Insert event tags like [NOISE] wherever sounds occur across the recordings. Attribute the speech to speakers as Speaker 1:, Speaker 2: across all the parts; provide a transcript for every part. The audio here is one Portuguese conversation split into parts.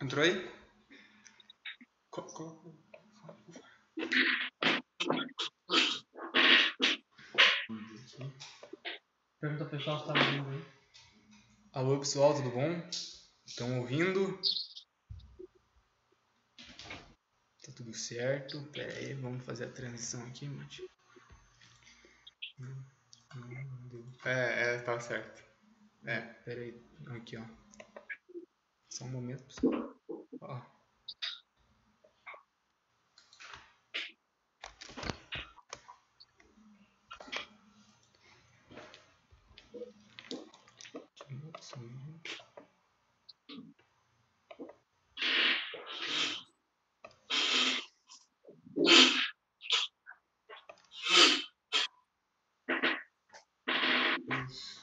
Speaker 1: Entrou aí?
Speaker 2: Pergunta pessoal se tá ouvindo aí.
Speaker 1: Alô pessoal, tudo bom? Estão ouvindo? Tá tudo certo? Pera aí, vamos fazer a transição aqui, Mati. É, é, tá certo. É, pera aí, aqui ó. Só um momento. Ó. Sumiu. Isso.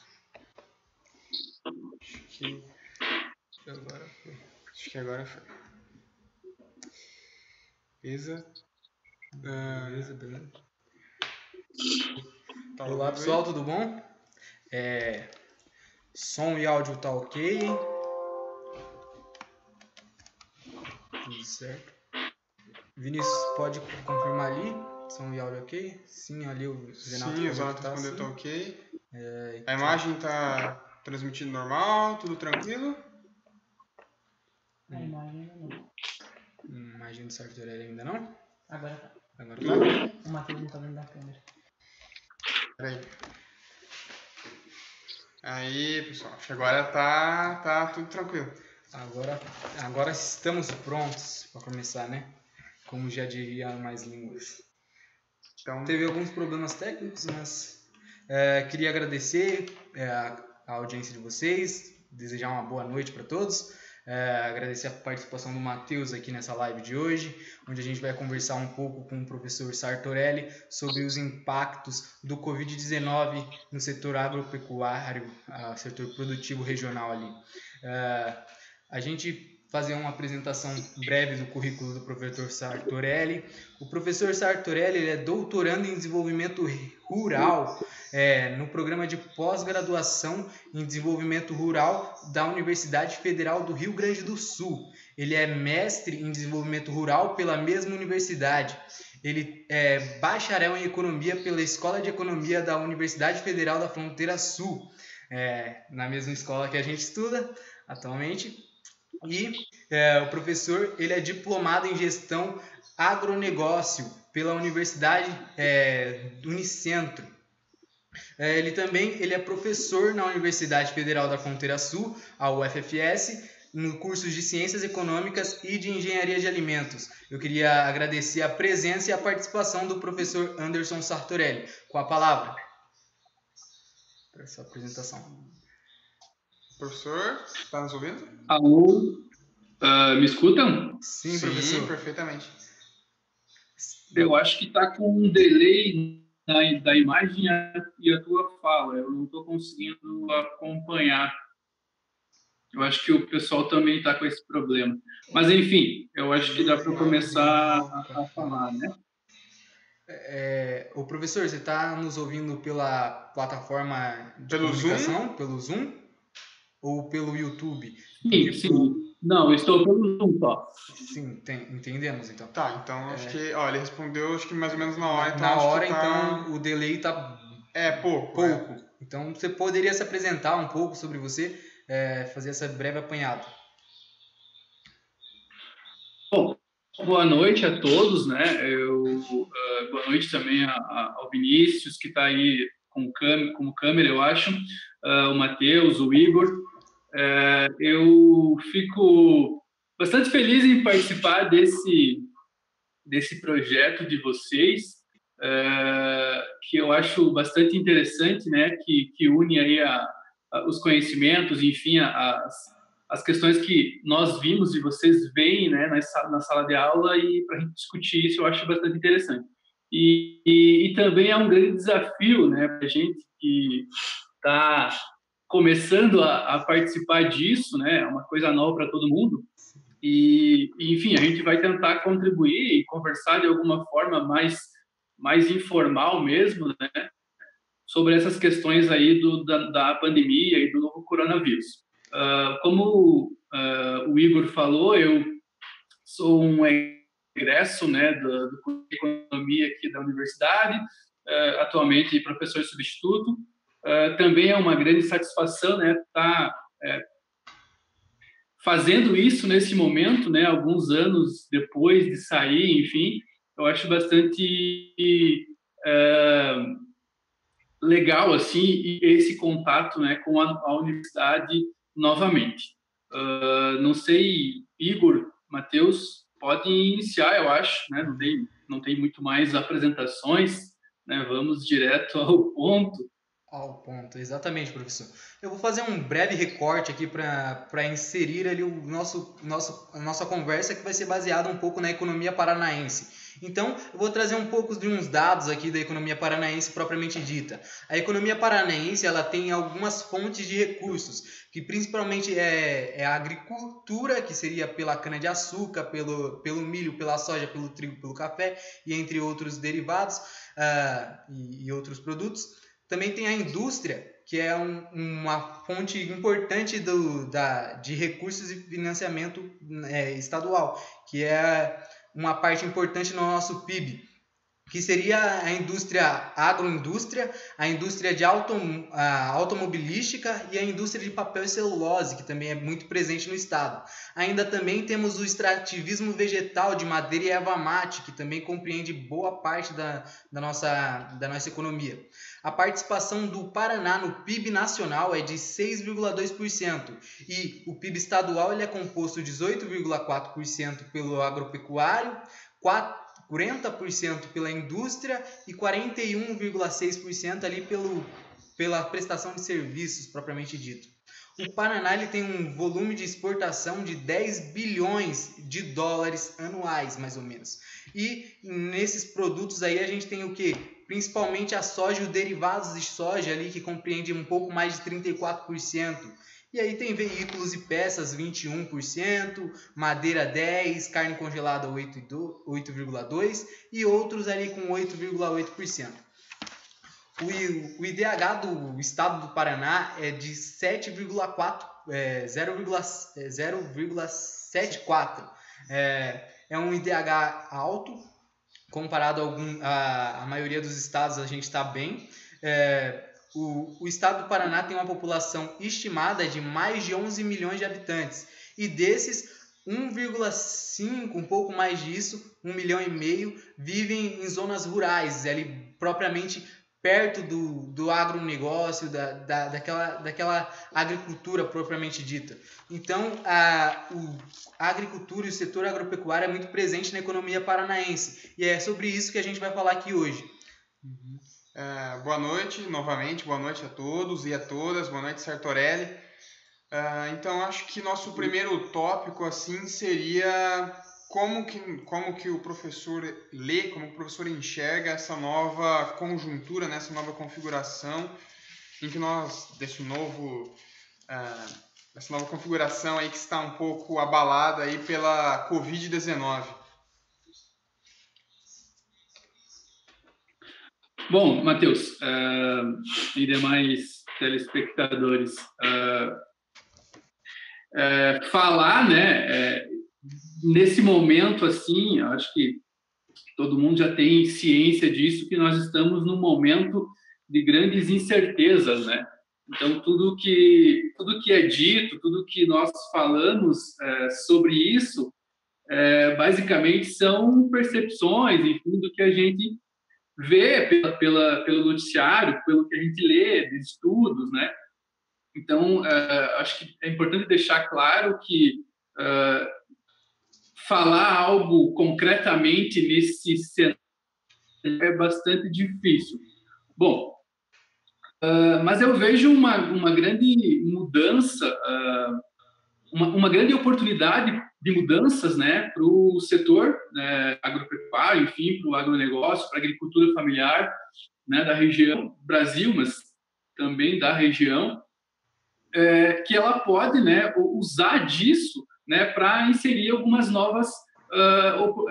Speaker 1: Acho que agora foi. Que agora foi. Beleza? Ah, beleza, beleza.
Speaker 3: Tá
Speaker 1: Olá pessoal, tudo bom? É, som e áudio tá ok. Tudo certo. Vinícius, pode confirmar ali? Som e áudio ok? Sim, ali o? Renato
Speaker 3: Sim, o
Speaker 1: que tá
Speaker 3: respondeu
Speaker 1: assim.
Speaker 3: tá ok.
Speaker 1: É,
Speaker 3: A imagem tá transmitindo normal, tudo tranquilo.
Speaker 2: A imagem ainda não.
Speaker 1: Imagem do Sartorelli ainda não?
Speaker 2: Agora tá.
Speaker 1: Agora tá.
Speaker 2: O Matheus não tá dentro da câmera.
Speaker 3: Peraí. Aí, pessoal, acho que agora tá, tá tudo tranquilo.
Speaker 1: Agora, agora estamos prontos para começar, né? Como já diria mais línguas.
Speaker 3: Então,
Speaker 1: Teve alguns problemas técnicos, mas é, queria agradecer é, a, a audiência de vocês, desejar uma boa noite para todos. É, agradecer a participação do Matheus aqui nessa live de hoje, onde a gente vai conversar um pouco com o professor Sartorelli sobre os impactos do Covid-19 no setor agropecuário, ah, setor produtivo regional ali. É, a gente fazer uma apresentação breve do currículo do professor Sartorelli. O professor Sartorelli é doutorando em desenvolvimento rural é, no programa de pós-graduação em desenvolvimento rural da Universidade Federal do Rio Grande do Sul. Ele é mestre em desenvolvimento rural pela mesma universidade. Ele é bacharel em economia pela Escola de Economia da Universidade Federal da Fronteira Sul, é, na mesma escola que a gente estuda atualmente. E é, o professor ele é diplomado em gestão agronegócio pela Universidade é, Unicentro. É, ele também ele é professor na Universidade Federal da Fronteira Sul, a UFFS, no curso de Ciências Econômicas e de Engenharia de Alimentos. Eu queria agradecer a presença e a participação do professor Anderson Sartorelli. Com a palavra. Para essa apresentação.
Speaker 3: Professor, tá nos ouvindo?
Speaker 4: Alô? Ah, me escutam?
Speaker 1: Sim, professor.
Speaker 3: perfeitamente.
Speaker 4: Eu acho que está com um delay da, da imagem e a tua fala. Eu não estou conseguindo acompanhar. Eu acho que o pessoal também está com esse problema. Mas, enfim, eu acho que dá para começar a, a falar, né?
Speaker 1: É, o professor, você está nos ouvindo pela plataforma de
Speaker 3: Pelo
Speaker 1: comunicação? Pelo Zoom? Ou pelo YouTube?
Speaker 4: Sim, sim. Não, eu estou pelo Zoom só.
Speaker 1: Sim, tem- entendemos então.
Speaker 3: Tá, então acho
Speaker 1: É.
Speaker 3: que, ó, ele respondeu acho que mais ou menos na hora, então
Speaker 1: Na
Speaker 3: acho que
Speaker 1: hora,
Speaker 3: tá-
Speaker 1: então, o delay está
Speaker 3: É, pouco. é.
Speaker 1: pouco. Então, você poderia se apresentar um pouco sobre você, é, fazer essa breve apanhado.
Speaker 4: Bom, boa noite a todos, né? Eu, ah, boa noite também a- a- ao Vinícius, que está aí com câmera, como câmera, eu acho, ah, o Matheus, o Igor. Eh, eu fico bastante feliz em participar desse, desse projeto de vocês, eh, que eu acho bastante interessante, né? Que, que une aí a, a- os conhecimentos, enfim, as, as questões que nós vimos e vocês veem né, na, na sala de aula e para a gente discutir isso eu acho bastante interessante. E, e, e também é um grande desafio né, para a gente que está começando a, a participar disso, né, é uma coisa nova para todo mundo. E, enfim, a gente vai tentar contribuir e conversar de alguma forma mais, mais informal mesmo, né, sobre essas questões aí do, da, da pandemia e do novo coronavírus. Uh, como uh, o Igor falou, eu sou um egresso né, do, do economia aqui da universidade, uh, atualmente professor substituto. Também é uma grande satisfação né, tá, é, fazendo isso nesse momento, né, alguns anos depois de sair, enfim, eu acho bastante legal assim esse contato né, com a, a universidade novamente. Uh, não sei, Igor, Matheus, pode iniciar, eu acho, né? Não tem, não tem muito mais apresentações, né? Vamos direto [LAUGHS] ao ponto.
Speaker 1: Ao ponto, exatamente, professor. Eu vou fazer um breve recorte aqui para inserir ali o nosso, nosso, a nossa conversa que vai ser baseada um pouco na economia paranaense. Então, eu vou trazer um pouco de uns dados aqui da economia paranaense propriamente dita. A economia paranaense ela tem algumas fontes de recursos, que principalmente é, é a agricultura, que seria pela cana-de-açúcar, pelo, pelo milho, pela soja, pelo trigo, pelo café, e entre outros derivados uh, e, e outros produtos. Também tem a indústria, que é um, uma fonte importante do, da, de recursos e financiamento é, estadual, que é uma parte importante no nosso PIB, que seria a indústria agroindústria, a indústria de autom, a automobilística e a indústria de papel e celulose, que também é muito presente no estado. Ainda também temos o extrativismo vegetal de madeira e erva mate, que também compreende boa parte da, da, nossa, da nossa economia. A participação do Paraná no PIB nacional é de 6,2% e o PIB estadual ele é composto de 18,4% pelo agropecuário, 40% pela indústria e 41,6% ali pelo, pela prestação de serviços propriamente dito. O Paraná ele tem um volume de exportação de 10 bilhões de dólares anuais, mais ou menos. E nesses produtos aí a gente tem o que? Principalmente a soja e os derivados de soja ali, que compreende um pouco mais de 34%. E aí tem veículos e peças 21%, madeira 10%, carne congelada 8,2% e outros ali com 8,8%. O, IDH do estado do Paraná é de 7,4, é, 0,74. É, é um IDH alto, comparado a, algum, a, a maioria dos estados, a gente está bem. É, o, o estado do Paraná tem uma população estimada de mais de 11 milhões de habitantes. E desses, 1,5, um pouco mais disso, 1 milhão e meio, vivem em zonas rurais, ali propriamente perto do, do agronegócio, da, da, daquela, daquela agricultura propriamente dita. Então, a, o, a agricultura e o setor agropecuário é muito presente na economia paranaense. E é sobre isso que a gente vai falar aqui hoje.
Speaker 3: Uhum. É, boa noite, novamente, boa noite a todos e a todas, boa noite, Sartorelli. Uh, então, acho que nosso primeiro tópico, assim, seria como que, como que o professor lê, como o professor enxerga essa nova conjuntura, né, essa nova configuração em que nós, desse novo, uh, essa nova configuração aí que está um pouco abalada aí pela Covid-19.
Speaker 4: Bom, Matheus uh, e demais telespectadores, uh, falar, né, nesse momento, assim, acho que todo mundo já tem ciência disso, que nós estamos num momento de grandes incertezas, né? Então, tudo que, tudo que é dito, tudo que nós falamos é, sobre isso, é, basicamente são percepções, enfim, do que a gente vê pela, pela, pelo noticiário, pelo que a gente lê, de estudos, né? Então, é, acho que é importante deixar claro que é, falar algo concretamente nesse cenário é bastante difícil. Bom, uh, mas eu vejo uma, uma grande mudança, uh, uma, uma grande oportunidade de mudanças né, para o setor né, agropecuário, enfim, para o agronegócio, para a agricultura familiar né, da região Brasil, mas também da região, é, que ela pode né, usar disso né, para inserir algumas novas uh,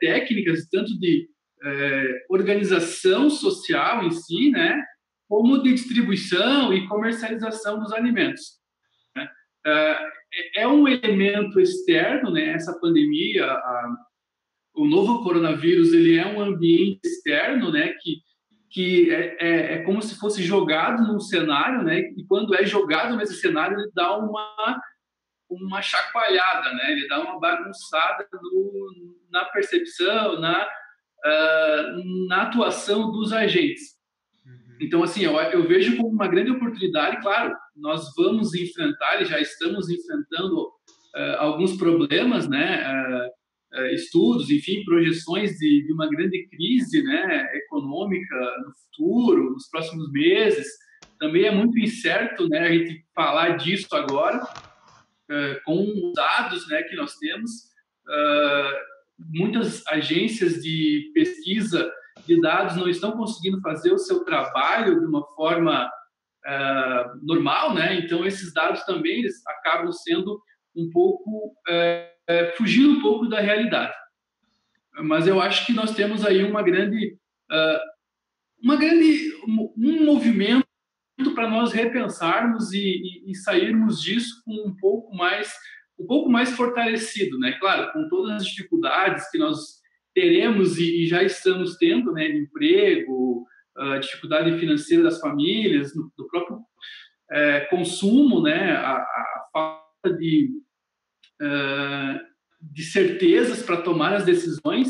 Speaker 4: técnicas, tanto de é, organização social em si, né, como de distribuição e comercialização dos alimentos. Né? é um elemento externo, né? Essa pandemia, a, o novo coronavírus, ele é um ambiente externo, né? Que que é, é, é, como se fosse jogado num cenário, né? E quando é jogado nesse cenário, ele dá uma uma chacoalhada, né? Ele dá uma bagunçada no, na percepção, na uh, na atuação dos agentes. Uhum. Então, assim, eu, eu vejo como uma grande oportunidade. Claro, nós vamos enfrentar e já estamos enfrentando uh, alguns problemas, né? Uh, estudos, enfim, projeções de, de, uma grande crise né, econômica no futuro, nos próximos meses. Também é muito incerto né, a gente falar disso agora, com os dados né, que nós temos. Uh, muitas agências de pesquisa de dados não estão conseguindo fazer o seu trabalho de uma forma uh, normal, né? Então, esses dados também eles acabam sendo um pouco é, fugindo um pouco da realidade. Mas eu acho que nós temos aí uma grande, uh, uma grande um movimento para nós repensarmos e, e, e, sairmos disso com um pouco mais um pouco mais fortalecido, né? Claro, com todas as dificuldades que nós teremos e, e já estamos tendo, né? De emprego, a dificuldade financeira das famílias, do próprio é, consumo, né? A, a falta de de certezas para tomar as decisões,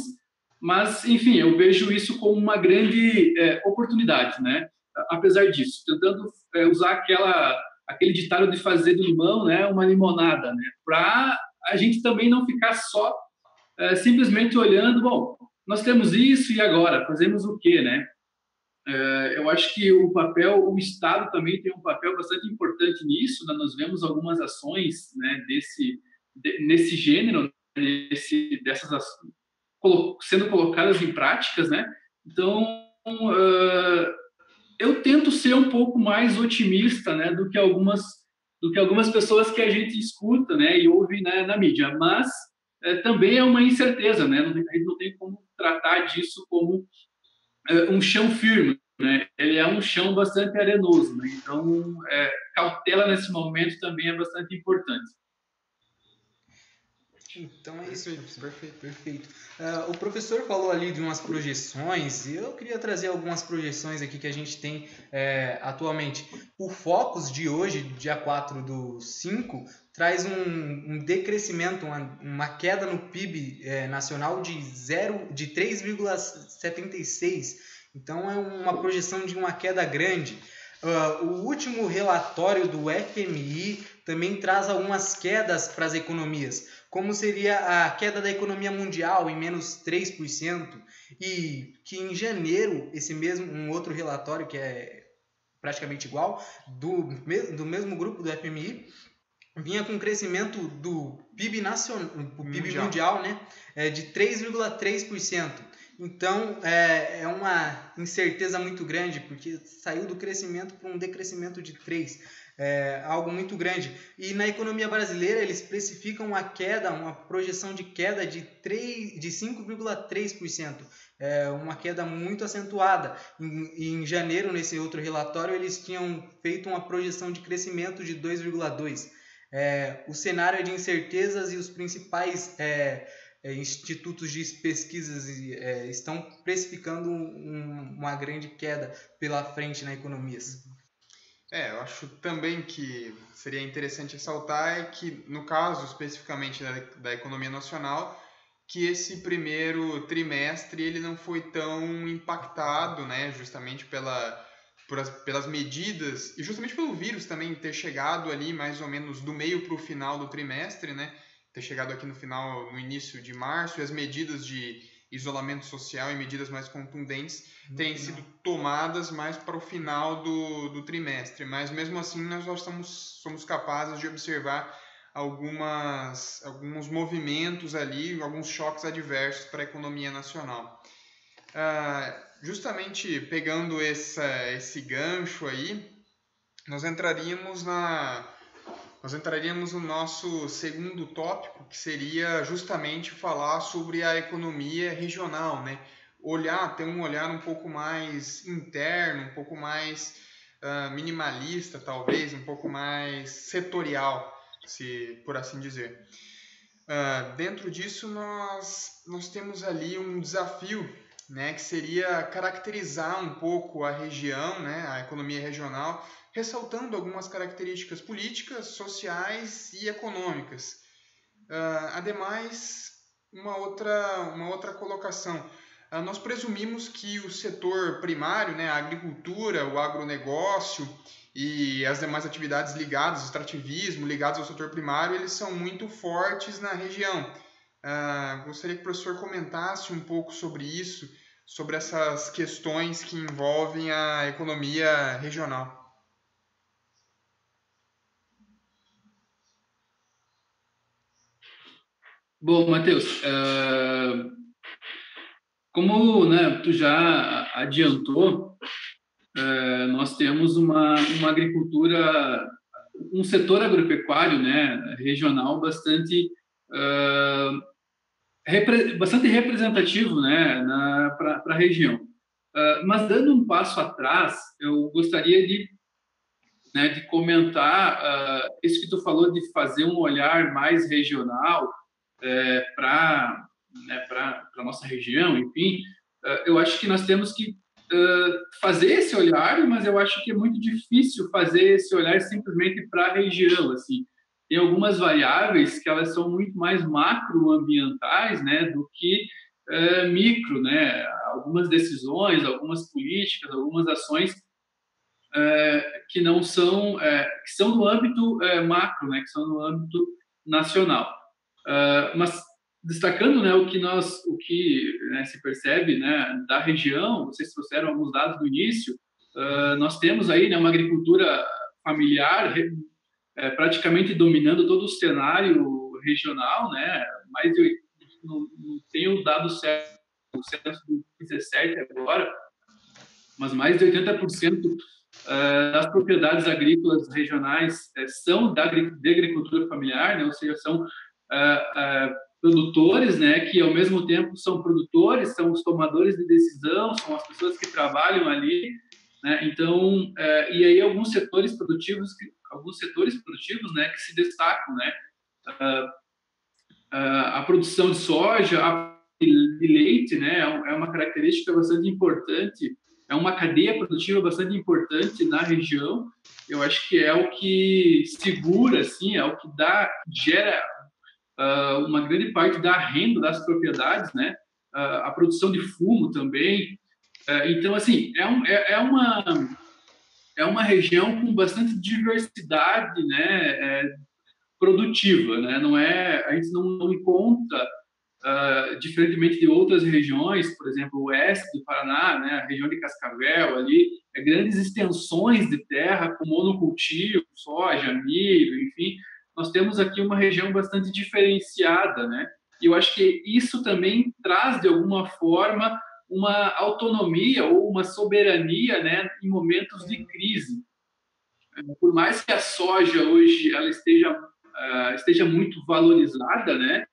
Speaker 4: mas, enfim, eu vejo isso como uma grande é, oportunidade, né? Apesar disso, tentando é, usar aquela, aquele ditado de fazer do limão né, uma limonada, né? Para a gente também não ficar só é, simplesmente olhando, bom, nós temos isso e agora, fazemos o quê, né? É, eu acho que o papel, o Estado também tem um papel bastante importante nisso, né? nós vemos algumas ações né, desse, nesse gênero, nesse, dessas sendo colocadas em práticas, né? Então, uh, eu tento ser um pouco mais otimista, né, do que algumas do que algumas pessoas que a gente escuta, né, e ouve né, na mídia, mas é, também é uma incerteza, né? Não, a gente não tem como tratar disso como é, um chão firme, né? Ele é um chão bastante arenoso, né? Então, é, cautela nesse momento também é bastante importante.
Speaker 1: Então é isso, perfeito, perfeito. Uh, o professor falou ali de umas projeções e eu queria trazer algumas projeções aqui que a gente tem é, atualmente. O Focus de hoje, dia 4 do 5, traz um, um decrescimento, uma, uma, queda no PIB é, nacional de, zero, de 3,76. Então é uma projeção de uma queda grande. Uh, o último relatório do FMI também traz algumas quedas para as economias como seria a queda da economia mundial em menos 3%, e que em janeiro, esse mesmo um outro relatório que é praticamente igual, do, do mesmo grupo do FMI, vinha com um crescimento do PIB nacional, o PIB mundial, mundial né, é de 3,3%. Então é, é uma incerteza muito grande, porque saiu do crescimento para um decrescimento de 3% é, algo muito grande. E na economia brasileira eles especificam uma queda, uma projeção de queda de, de 5,3%, é, uma queda muito acentuada. Em, em janeiro, nesse outro relatório, eles tinham feito uma projeção de crescimento de 2,2%. É, o cenário de incertezas e os principais é, é, institutos de pesquisas é, estão precificando um, uma grande queda pela frente na economia.
Speaker 3: É, eu acho também que seria interessante ressaltar é que, no caso especificamente da, da economia nacional, que esse primeiro trimestre ele não foi tão impactado, né, justamente pela, por as, pelas medidas e justamente pelo vírus também ter chegado ali mais ou menos do meio para o final do trimestre, né, ter chegado aqui no final, no início de março e as medidas de isolamento social e medidas mais contundentes têm sido tomadas mais para o final do, do trimestre. Mas mesmo assim, nós já estamos, somos capazes de observar algumas, alguns movimentos ali, alguns choques adversos para a economia nacional. Uh, justamente pegando essa, esse gancho aí, nós entraríamos na nós entraríamos no nosso segundo tópico, que seria justamente falar sobre a economia regional, né? Olhar, ter um olhar um pouco mais interno, um pouco mais uh, minimalista, talvez, um pouco mais setorial se por assim dizer. Uh, dentro disso, nós, nós temos ali um desafio, né, que seria caracterizar um pouco a região, né, a economia regional, ressaltando algumas características políticas, sociais e econômicas. Uh, ademais, uma outra, uma outra colocação. Uh, nós presumimos que o setor primário, né, a agricultura, o agronegócio e as demais atividades ligadas, o extrativismo, ligados ao setor primário, eles são muito fortes na região. Uh, gostaria que o professor comentasse um pouco sobre isso, sobre essas questões que envolvem a economia regional.
Speaker 4: Bom, Matheus, uh, como né, tu já adiantou, uh, nós temos uma, uma agricultura, um setor agropecuário né, regional bastante, uh, repre, bastante representativo né, para a região. mas dando um passo atrás, eu gostaria de né, de comentar uh, isso que tu falou de fazer um olhar mais regional é, para né, a nossa região, enfim, uh, eu acho que nós temos que uh, fazer esse olhar, mas eu acho que é muito difícil fazer esse olhar simplesmente para a região, assim. Tem algumas variáveis que elas são muito mais macroambientais, né, do que uh, micro, né? Algumas decisões, algumas políticas, algumas ações que não são que são no âmbito macro, né? Que são no âmbito nacional. Uh, mas destacando né, o que nós, o que né, se percebe né, da região, vocês trouxeram alguns dados no início, uh, nós temos aí né, uma agricultura familiar é, praticamente dominando todo o cenário regional, né? Mais de, não, não tenho o dado certo, o censo do 17 agora, mas mais de 80% das propriedades agrícolas regionais é, são da de agricultura familiar, né? ou seja, são produtores, né, que ao mesmo tempo são produtores, são os tomadores de decisão, são as pessoas que trabalham ali, né? Então, uh, e aí alguns setores produtivos, alguns setores produtivos, né, que se destacam, né? a produção de soja, a de leite, né, é, é uma característica bastante importante, é uma cadeia produtiva bastante importante na região. Eu acho que é o que segura, assim, é o que dá, gera uh, uma grande parte da renda das propriedades, né? Uh, a produção de fumo também. Uh, então, assim, é, um, é, é, uma é uma região com bastante diversidade, né? É, produtiva, né? Não é a gente não, não encontra Uh, diferentemente de outras regiões, por exemplo, o oeste do Paraná, né, a região de Cascavel ali, é grandes extensões de terra com monocultivo, soja, milho, enfim, nós temos aqui uma região bastante diferenciada, né? E eu acho que isso também traz, de alguma forma, uma autonomia ou uma soberania né, em momentos de crise. Por mais que a soja hoje ela esteja, uh, esteja muito valorizada, né,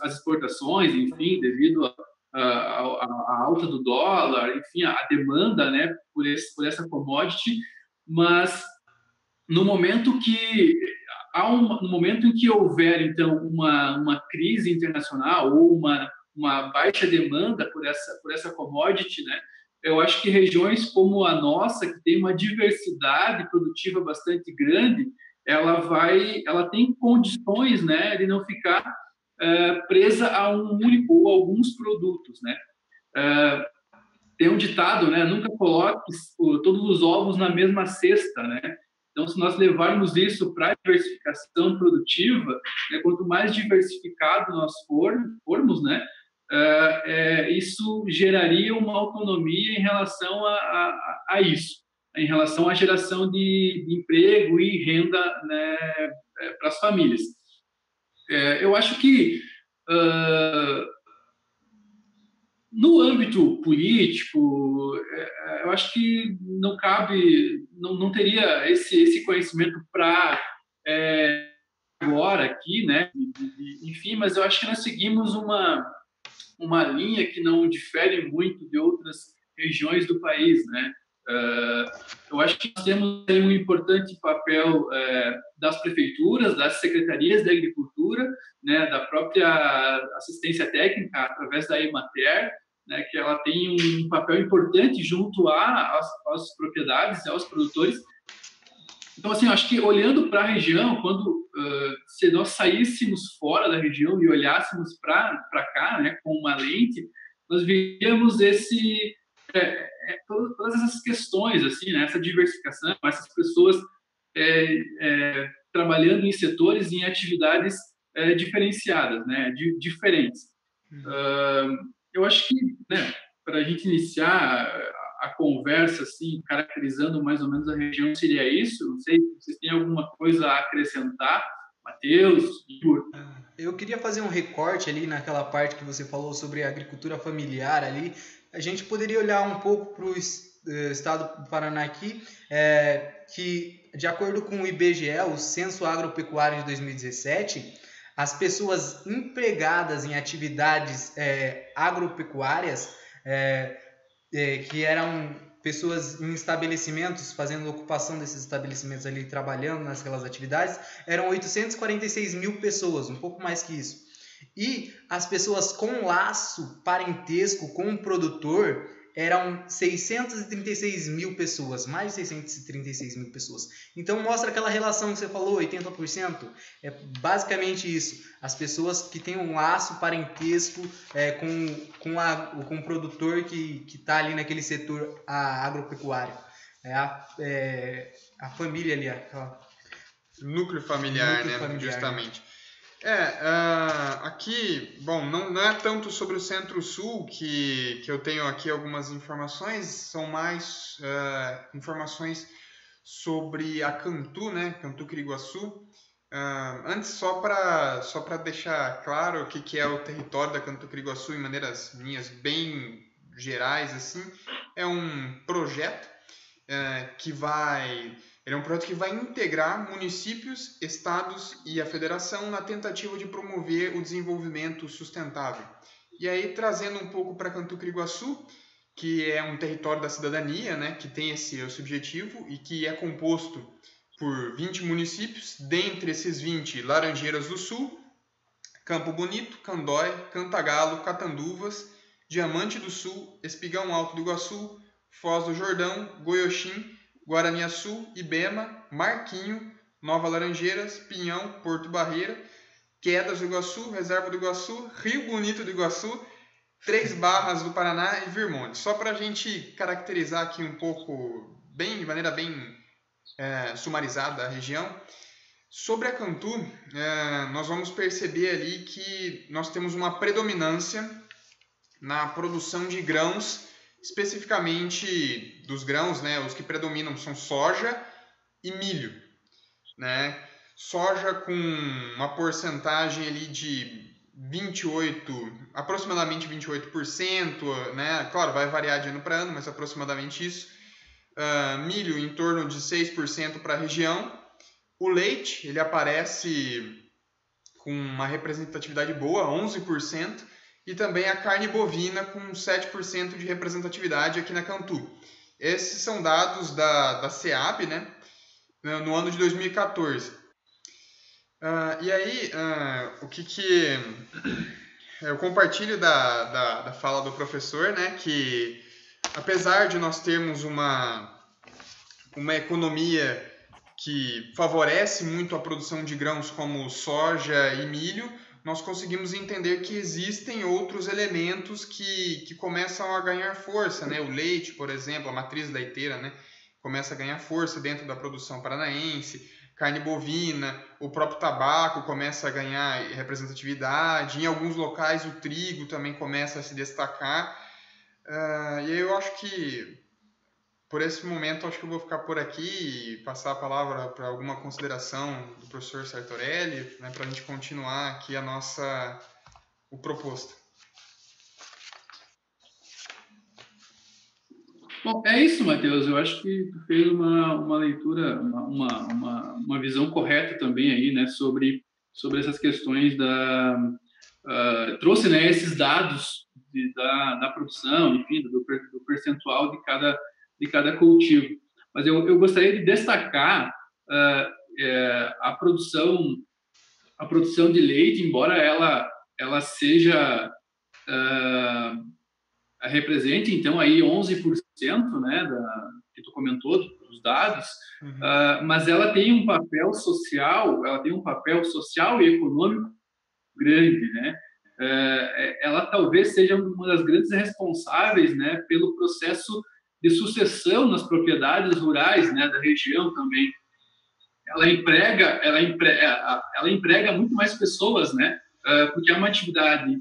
Speaker 4: as exportações, enfim, devido à alta do dólar, enfim, a demanda né, por, esse, por essa commodity, mas no momento que um, no momento em que houver então uma, uma crise internacional ou uma, uma baixa demanda por essa por essa commodity, né? Eu acho que regiões como a nossa, que tem uma diversidade produtiva bastante grande, ela vai, ela tem condições, né, de não ficar uh, presa a um único ou alguns produtos, né? Uh, tem um ditado, né? Nunca coloque todos os ovos na mesma cesta, né? Então, se nós levarmos isso para a diversificação produtiva, né, quanto mais diversificado nós for, formos, né, uh, é, isso geraria uma autonomia em relação a, a, a isso, em relação à geração de, de emprego e renda né, é, para as famílias. É, eu acho que uh, no âmbito político, é, eu acho que não cabe, não, não teria esse, esse conhecimento para é, agora aqui, né? Enfim, mas eu acho que nós seguimos uma, uma linha que não difere muito de outras regiões do país, né? Uh, eu acho que nós temos um importante papel uh, das prefeituras, das secretarias da agricultura, né, da própria assistência técnica através da Emater, né, que ela tem um papel importante junto às, às propriedades, aos produtores. Então, assim, acho que olhando para a região, quando uh, se nós saíssemos fora da região e olhássemos para cá, né, com uma lente, nós veríamos esse é, é, todas, todas, essas questões, assim, né, essa diversificação, essas pessoas é, é trabalhando em setores, em atividades é, diferenciadas, né, de, diferentes. Uh, eu acho que, né, para a gente iniciar a, a, conversa, assim, caracterizando mais ou menos a região, seria isso? Não sei se vocês têm alguma coisa a acrescentar. Matheus, Igor.
Speaker 1: Eu queria fazer um recorte ali naquela parte que você falou sobre a agricultura familiar ali. A gente poderia olhar um pouco para o eh, estado do Paraná aqui, é, que de acordo com o IBGE, o Censo Agropecuário de 2017, as pessoas empregadas em atividades é, agropecuárias, é, que eram pessoas em estabelecimentos, fazendo ocupação desses estabelecimentos ali, trabalhando naquelas atividades, eram 846 mil pessoas, um pouco mais que isso. E as pessoas com laço parentesco com o produtor eram 636 mil pessoas, mais de 636 mil pessoas. Então mostra aquela relação que você falou, 80%. É basicamente isso. As pessoas que têm um laço parentesco é, com, com, a, com o produtor que está ali naquele setor a, agropecuário. É a, é, a família ali. Aquela...
Speaker 3: Núcleo familiar, Núcleo né? Familiar, Justamente. É, uh, aqui, bom, não, não é tanto sobre o Centro-Sul que, que eu tenho aqui algumas informações, são mais uh, informações sobre a Cantu, né, Cantu Criguaçu. Uh, antes, só para só deixar claro o que, que é o território da Cantu Criguaçu em maneiras minhas bem gerais, assim, é um projeto que vai ele é um projeto que vai integrar municípios, estados e a federação na tentativa de promover o desenvolvimento sustentável. E aí, trazendo um pouco para Cantu Criguaçu, que é um território da cidadania, né, que tem esse, esse objetivo e que é composto por 20 municípios, dentre esses 20, Laranjeiras do Sul, Campo Bonito, Candói, Cantagalo, Catanduvas, Diamante do Sul, Espigão Alto do Iguaçu, Foz do Jordão, Goioxim, Guaraniaçu, Ibema, Marquinho, Nova Laranjeiras, Pinhão, Porto Barreira, Quedas do Iguaçu, Reserva do Iguaçu, Rio Bonito do Iguaçu, Três Barras do Paraná e Virmonte. Só para a gente caracterizar aqui um pouco, bem, de maneira bem é, sumarizada a região. Sobre a Cantu, é, nós vamos perceber ali que nós temos uma predominância na produção de grãos especificamente dos grãos, né, os que predominam são soja e milho, né? Soja com uma porcentagem ali de 28, aproximadamente 28%, né? Claro, vai variar de ano para ano, mas aproximadamente isso. Uh, milho em torno de 6% para a região. O leite, ele aparece com uma representatividade boa, 11% e também a carne bovina com 7% de representatividade aqui na Cantu. Esses são dados da, da SEAB, né, no ano de 2014. Uh, ah, e aí, uh, o que que... Eu compartilho da, da, da fala do professor, né, que apesar de nós termos uma, uma economia que favorece muito a produção de grãos como soja e milho, nós conseguimos entender que existem outros elementos que, que começam a ganhar força, né? O leite, por exemplo, a matriz leiteira, né? Começa a ganhar força dentro da produção paranaense, carne bovina, o próprio tabaco começa a ganhar representatividade, em alguns locais o trigo também começa a se destacar. Uh, e eu acho que por esse momento, acho que eu vou ficar por aqui e passar a palavra para alguma consideração do professor Sartorelli, né, para a gente continuar aqui a nossa o proposto.
Speaker 4: Bom, é isso, Matheus. Eu acho que tu fez uma, uma leitura, uma, uma, uma visão correta também aí, né, sobre, sobre essas questões da... Uh, trouxe, né, esses dados de, da, da produção, enfim, do, do percentual de cada de cada cultivo. Mas eu, eu gostaria de destacar uh, é, a produção a produção de leite, embora ela ela seja uh, represente então aí 11% né da, que tu comentou dos dados, uhum. uh, mas ela tem um papel social, ela tem um papel social e econômico grande, né? Uh, ela talvez seja uma das grandes responsáveis, né, pelo processo de sucessão nas propriedades rurais, né, da região também. Ela emprega, ela emprega, ela emprega muito mais pessoas, né? Uh, porque é uma atividade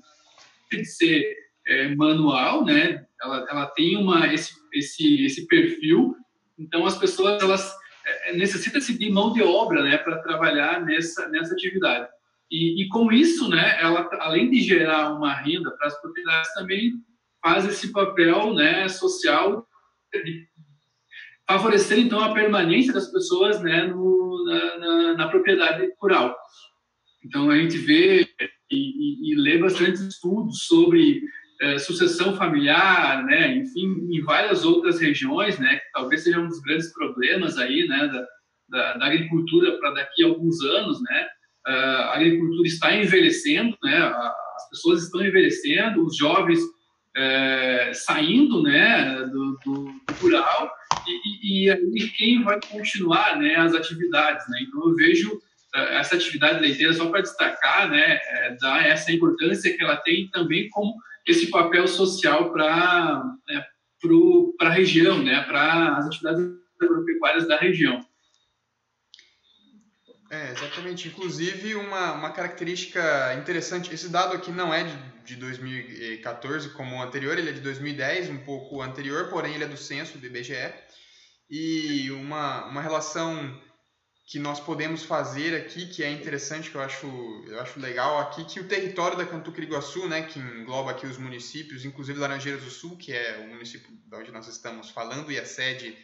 Speaker 4: de ser é, manual, né? Ela, ela tem uma esse, esse esse perfil. Então as pessoas elas é, necessitam-se de mão de obra, né, para trabalhar nessa nessa atividade. E, e, com isso, né, ela além de gerar uma renda para as propriedades também faz esse papel, né, social favorecer então a permanência das pessoas, né, no, na, na, na propriedade rural. Então a gente vê e, e, e lê bastante estudos sobre é, sucessão familiar, né, enfim, em várias outras regiões, né, que talvez seja um dos grandes problemas aí, né, da, da, da agricultura para daqui a alguns anos, né, a agricultura está envelhecendo, né, as pessoas estão envelhecendo, os jovens é, saindo, né, do, do, do rural e, e, quem vai continuar, né, as atividades, né, então eu vejo é, essa atividade leiteira só para destacar, né, é, dar essa importância que ela tem também como esse papel social para né, a região, né, para as atividades agropecuárias da região.
Speaker 3: É, exatamente. Inclusive, uma, uma característica interessante, esse dado aqui não é de, de 2014 como o anterior, ele é de 2010, um pouco anterior, porém ele é do censo do IBGE. E uma, uma relação que nós podemos fazer aqui, que é interessante, que eu acho, eu acho legal aqui, que o território da Cantucriguaçu, né, que engloba aqui os municípios, inclusive Laranjeiras do Sul, que é o município de onde nós estamos falando, e a sede,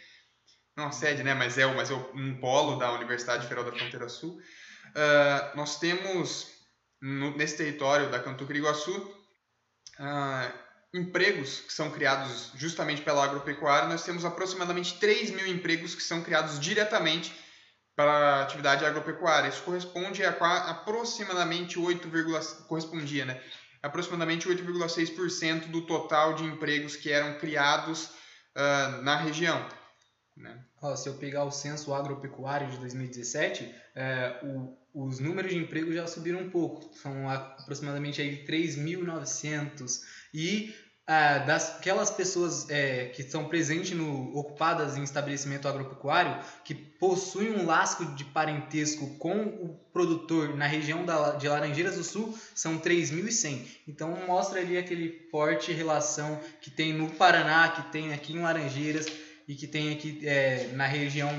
Speaker 3: não a sede, né, mas é, mas é um polo da Universidade Federal da Fronteira Sul, uh, nós temos no, nesse território da Cantucriguaçu uh, empregos que são criados justamente pela agropecuária, nós temos aproximadamente 3 mil empregos que são criados diretamente para a atividade agropecuária. Isso corresponde a aproximadamente 8, correspondia, né? Aproximadamente 8,6% do total de empregos que eram criados uh, na região. Né?
Speaker 1: Oh, se eu pegar o censo agropecuário de 2017, é, o, os números de emprego já subiram um pouco, são aproximadamente 3.900 e ah, das aquelas pessoas é, que estão presentes no ocupadas em estabelecimento agropecuário que possuem um lasco de parentesco com o produtor na região da, de Laranjeiras do Sul são 3.100. Então mostra ali aquele forte relação que tem no Paraná, que tem aqui em Laranjeiras e que tem aqui é, na região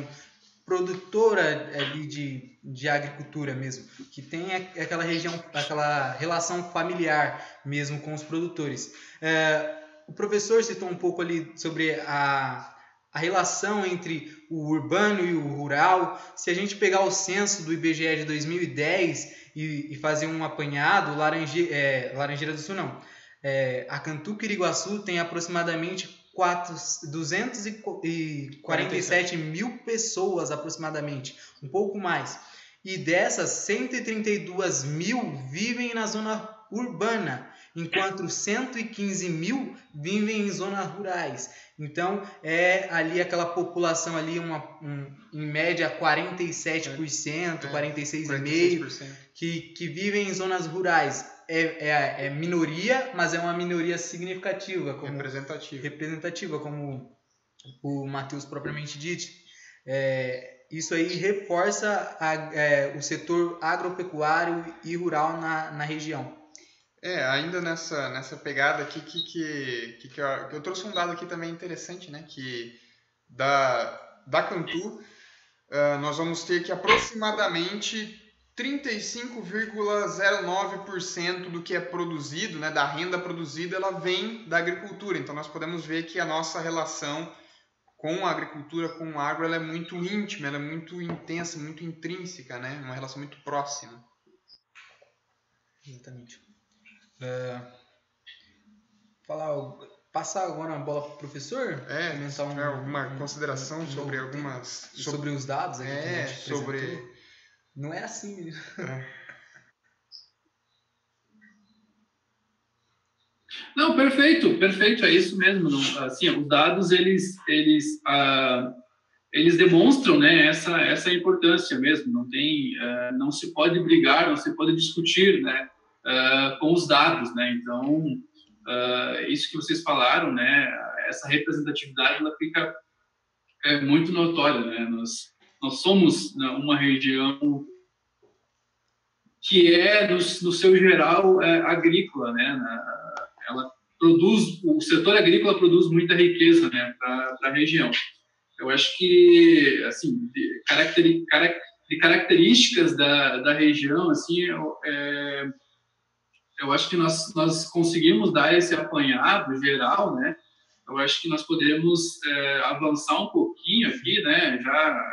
Speaker 1: produtora ali de, de agricultura mesmo, que tem aquela região, aquela relação familiar mesmo com os produtores. É, o professor citou um pouco ali sobre a, a relação entre o urbano e o rural. Se a gente pegar o censo do IBGE de 2010 e, e fazer um apanhado, Laranje, é, Laranjeira do Sul não, é, a Cantu Quiriguaçu tem aproximadamente 4, 247 mil pessoas aproximadamente, um pouco mais. E dessas, 132 mil vivem na zona urbana, enquanto 115 mil vivem em zonas rurais. Então, é ali aquela população ali, uma, um, em média 47%, é, 46,5% que, que vivem em zonas rurais é, é, é, minoria, mas é uma minoria significativa. Como,
Speaker 3: representativa.
Speaker 1: Representativa, como o Matheus propriamente disse. É, isso aí reforça a, é, o setor agropecuário e rural na, na região.
Speaker 3: É, ainda nessa, nessa pegada aqui que, que, que, que, eu, que eu trouxe um dado aqui também interessante, né? Que da, da Cantu, uh, nós vamos ter que aproximadamente 35,09% do que é produzido, né, da renda produzida, ela vem da agricultura. Então nós podemos ver que a nossa relação com a agricultura, com o agro, ela é muito íntima, ela é muito intensa, muito intrínseca, né? Uma relação muito próxima.
Speaker 1: Exatamente. É, falar passar agora a bola para o professor.
Speaker 3: É,
Speaker 1: comentar
Speaker 3: tiver alguma consideração sobre algumas.
Speaker 1: sobre, sobre os dados aqui que a
Speaker 3: É, sobre.
Speaker 1: Não é assim, menino. [LAUGHS]
Speaker 4: Não, perfeito, perfeito, é isso mesmo. Não, assim, os dados eles eles ah, eles demonstram, né, essa essa importância mesmo. Não tem, ah, não se pode brigar, não se pode discutir, né, ah, com os dados, né. Então, ah, isso que vocês falaram, né, essa representatividade ela fica é muito notória, né. Nós nós somos né, uma região que é no, no seu geral é, agrícola, né. Na, ela produz, o setor agrícola produz muita riqueza, né, para a região. Eu acho que, assim, de, caracteri, de características da, da região, assim, eu, é, eu acho que nós, nós conseguimos dar esse apanhado geral, né, eu acho que nós podemos é, avançar um pouquinho aqui, né, já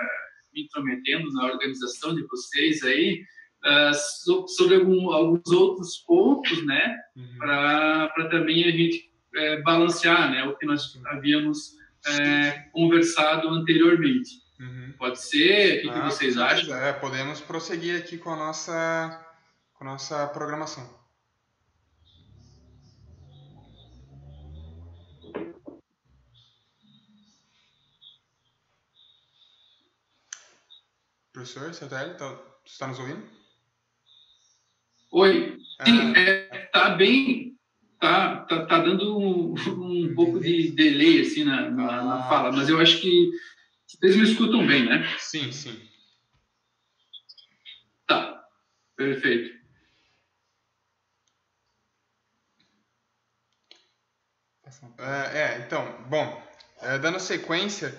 Speaker 4: me intrometendo na organização de vocês aí, uh, sobre algum, alguns outros pontos, né, uhum. para também a gente é, balancear, né, o que nós havíamos é, conversado anteriormente. Uhum. Pode ser? O que, ah, que vocês acham?
Speaker 3: É, podemos prosseguir aqui com a nossa, com a nossa programação. Professor, você está tá nos ouvindo?
Speaker 4: Oi. Sim, ah. é, tá bem. Tá, tá, tá dando um, um pouco de delay assim na, na, na, ah. fala, mas eu acho que vocês me escutam bem, né?
Speaker 3: Sim, sim.
Speaker 4: Tá, perfeito.
Speaker 3: É, é então, bom, é, dando sequência,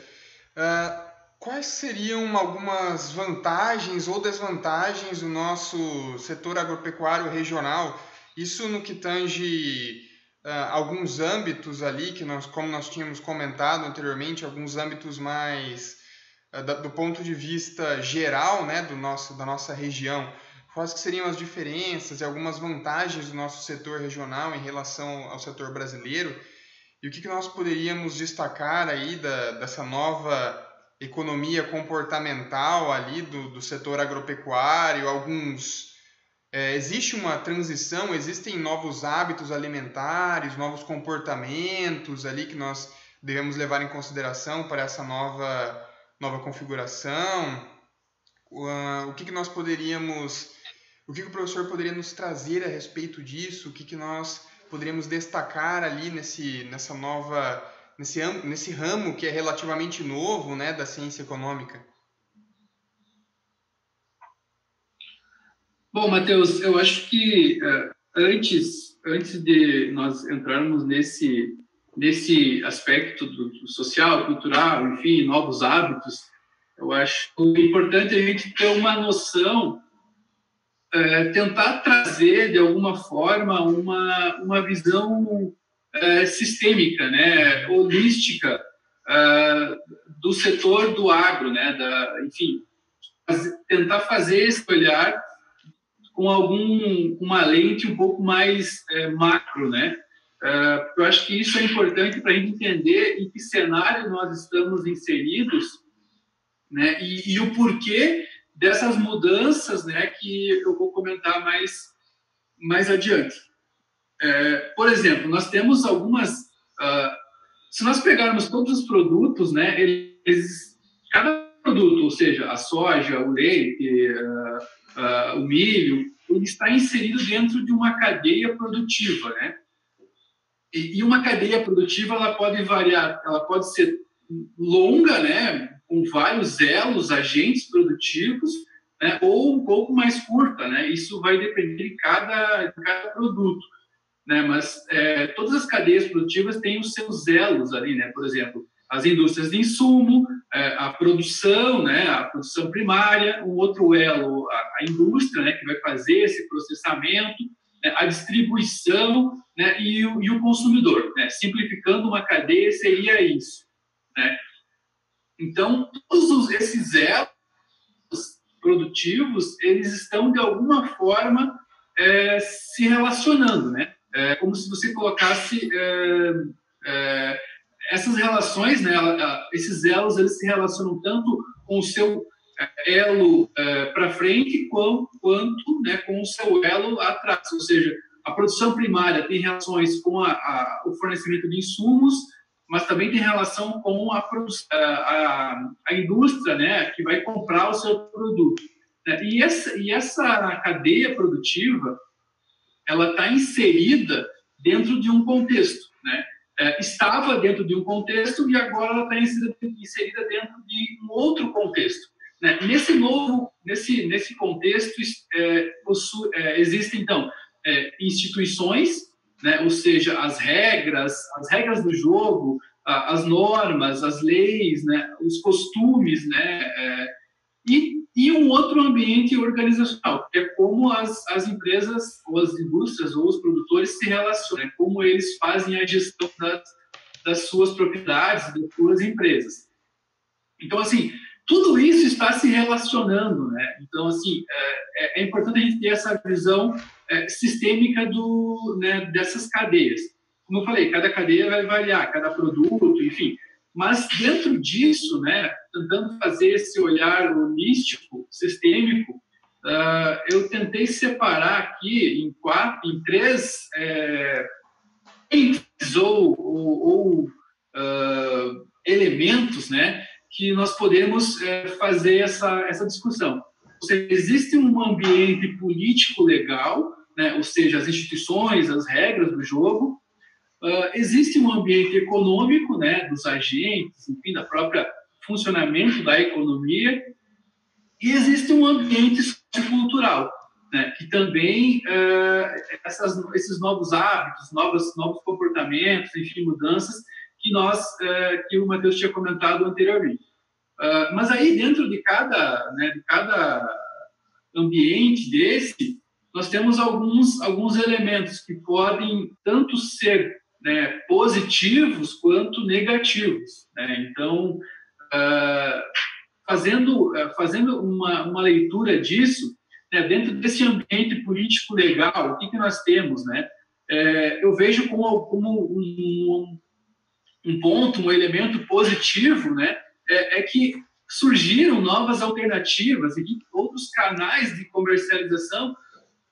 Speaker 3: é, Quais seriam algumas vantagens ou desvantagens do nosso setor agropecuário regional? Isso no que tange uh, alguns âmbitos ali, que nós, como nós tínhamos comentado anteriormente, alguns âmbitos mais uh, da, do ponto de vista geral né, do nosso, da nossa região. Quais que seriam as diferenças e algumas vantagens do nosso setor regional em relação ao setor brasileiro? E o que, que nós poderíamos destacar aí da, dessa nova economia comportamental ali do, do setor agropecuário, alguns. É, existe uma transição, existem novos hábitos alimentares, novos comportamentos ali que nós devemos levar em consideração para essa nova, nova configuração. Uh, o que, que nós poderíamos. O que, que o professor poderia nos trazer a respeito disso? O que, que nós poderíamos destacar ali nesse, nessa nova nesse, nesse ramo que é relativamente novo né, da ciência econômica?
Speaker 4: Bom, Matheus, eu acho que uh, antes, antes de nós entrarmos nesse, nesse aspecto do, do social, cultural, enfim, novos hábitos, eu acho importante a gente ter uma noção, uh, tentar trazer de alguma forma uma, uma visão é, sistêmica, né, holística uh, do setor do agro, né, da, enfim, tentar fazer esse olhar com algum uma lente um pouco mais é, macro, né? Uh, eu acho que isso é importante para a gente entender em que cenário nós estamos inseridos, né? E, e, o porquê dessas mudanças, né? Que eu vou comentar mais mais adiante. É, por exemplo, nós temos algumas. Uh, se nós pegarmos todos os produtos, né, eles, cada produto, ou seja, a soja, o leite, uh, uh, o milho, ele está inserido dentro de uma cadeia produtiva, né? E, e, uma cadeia produtiva ela pode variar, ela pode ser longa, né, com vários elos, agentes produtivos, né, ou um pouco mais curta, né? Isso vai depender de cada, de cada produto né? Mas é, todas as cadeias produtivas têm os seus elos ali, né? Por exemplo, as indústrias de insumo, é, a produção, né? A produção primária, um outro elo, a, a indústria, né? Que vai fazer esse processamento, né? a distribuição, né? E o, e o consumidor, né? Simplificando uma cadeia seria isso, né? Então, todos esses elos produtivos, eles estão de alguma forma é, se relacionando, né? É como se você colocasse é, É, essas relações, né, esses elos, eles se relacionam tanto com o seu é, elo é, para frente quanto, quanto né, com o seu elo atrás, ou seja, a produção primária tem relações com a, a, o fornecimento de insumos, mas também tem relação com a, a, a indústria né, que vai comprar o seu produto. E essa, e essa cadeia produtiva, ela está inserida dentro de um contexto, né? É, estava dentro de um contexto e agora ela está inserida, inserida, dentro de um outro contexto. Né? Nesse novo, nesse nesse contexto é, é, existem então é, instituições, né? ou seja, as regras, as regras do jogo, as normas, as leis, né? os costumes, né? É, e e um outro ambiente organizacional, é como as, as empresas, ou as indústrias, ou os produtores se relacionam, né? como eles fazem a gestão das, das suas propriedades, das suas empresas. Então, assim, tudo isso está se relacionando, né? Então, assim, é, é, é importante a gente ter essa visão é, sistêmica do, né, dessas cadeias. Como eu falei, cada cadeia vai variar, cada produto, enfim, mas dentro disso, né, tentando fazer esse olhar holístico, sistêmico, uh, eu tentei separar aqui em quatro, em três é, ou, ou, ou uh, elementos, né, que nós podemos é, fazer essa essa discussão. Ou seja, existe um ambiente político legal, né, ou seja, as instituições, as regras do jogo, Uh, existe um ambiente econômico, né, dos agentes, enfim, da própria funcionamento da economia, e existe um ambiente cultural, né, que também uh, essas, esses novos hábitos, novos, novos comportamentos, enfim, mudanças que nós, uh, que o Matheus tinha comentado anteriormente. mas aí dentro de cada, né, de cada ambiente desse, nós temos alguns alguns elementos que podem tanto ser né, positivos quanto negativos. Né? Então, uh, fazendo, uh, fazendo uma, uma leitura disso, né, dentro desse ambiente político legal, o que, que nós temos? Né? É, eu vejo como, como um, um, ponto, um elemento positivo, né, é, é que surgiram novas alternativas e outros canais de comercialização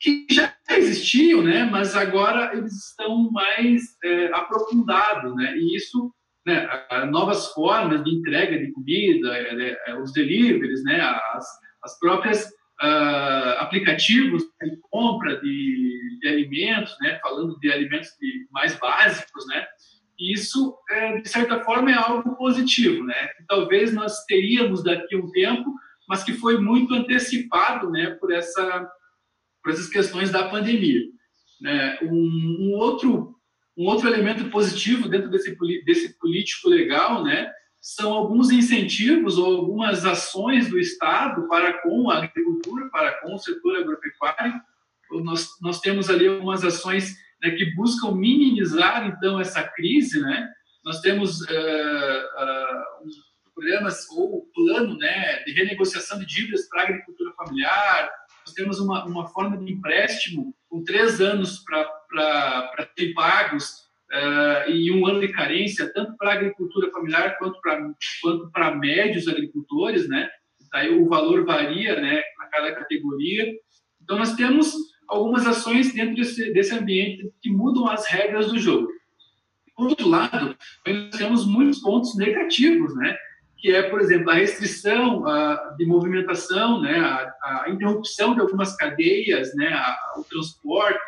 Speaker 4: que já existiam, né, mas agora eles estão mais é, aprofundados, né, e isso, né, novas formas de entrega de comida, é, é, os deliveries, né, as, as próprias uh, aplicativos de compra de, de, alimentos, né, falando de alimentos de, mais básicos, né, isso, é, de certa forma, é algo positivo, né, que talvez nós teríamos daqui a um tempo, mas que foi muito antecipado, né, por essa por essas questões da pandemia. Né? Um, um, outro, um outro elemento positivo dentro desse, desse político legal né, são alguns incentivos ou algumas ações do Estado para com a agricultura, para com o setor agropecuário. Nós, nós temos ali algumas ações né, que buscam minimizar, então, essa crise. Né? Nós temos uh, uh, programas ou plano né, de renegociação de dívidas para a agricultura familiar, nós temos uma, uma forma de empréstimo com três anos para ser pagos uh, e um ano de carência, tanto para a agricultura familiar quanto para quanto médios agricultores, né? Daí o valor varia, né, para cada categoria. Então nós temos algumas ações dentro desse, desse ambiente que mudam as regras do jogo. Por outro lado, nós temos muitos pontos negativos, né? Que é, por exemplo, a restrição uh, de movimentação, né, a, a, interrupção de algumas cadeias, né, a, o transporte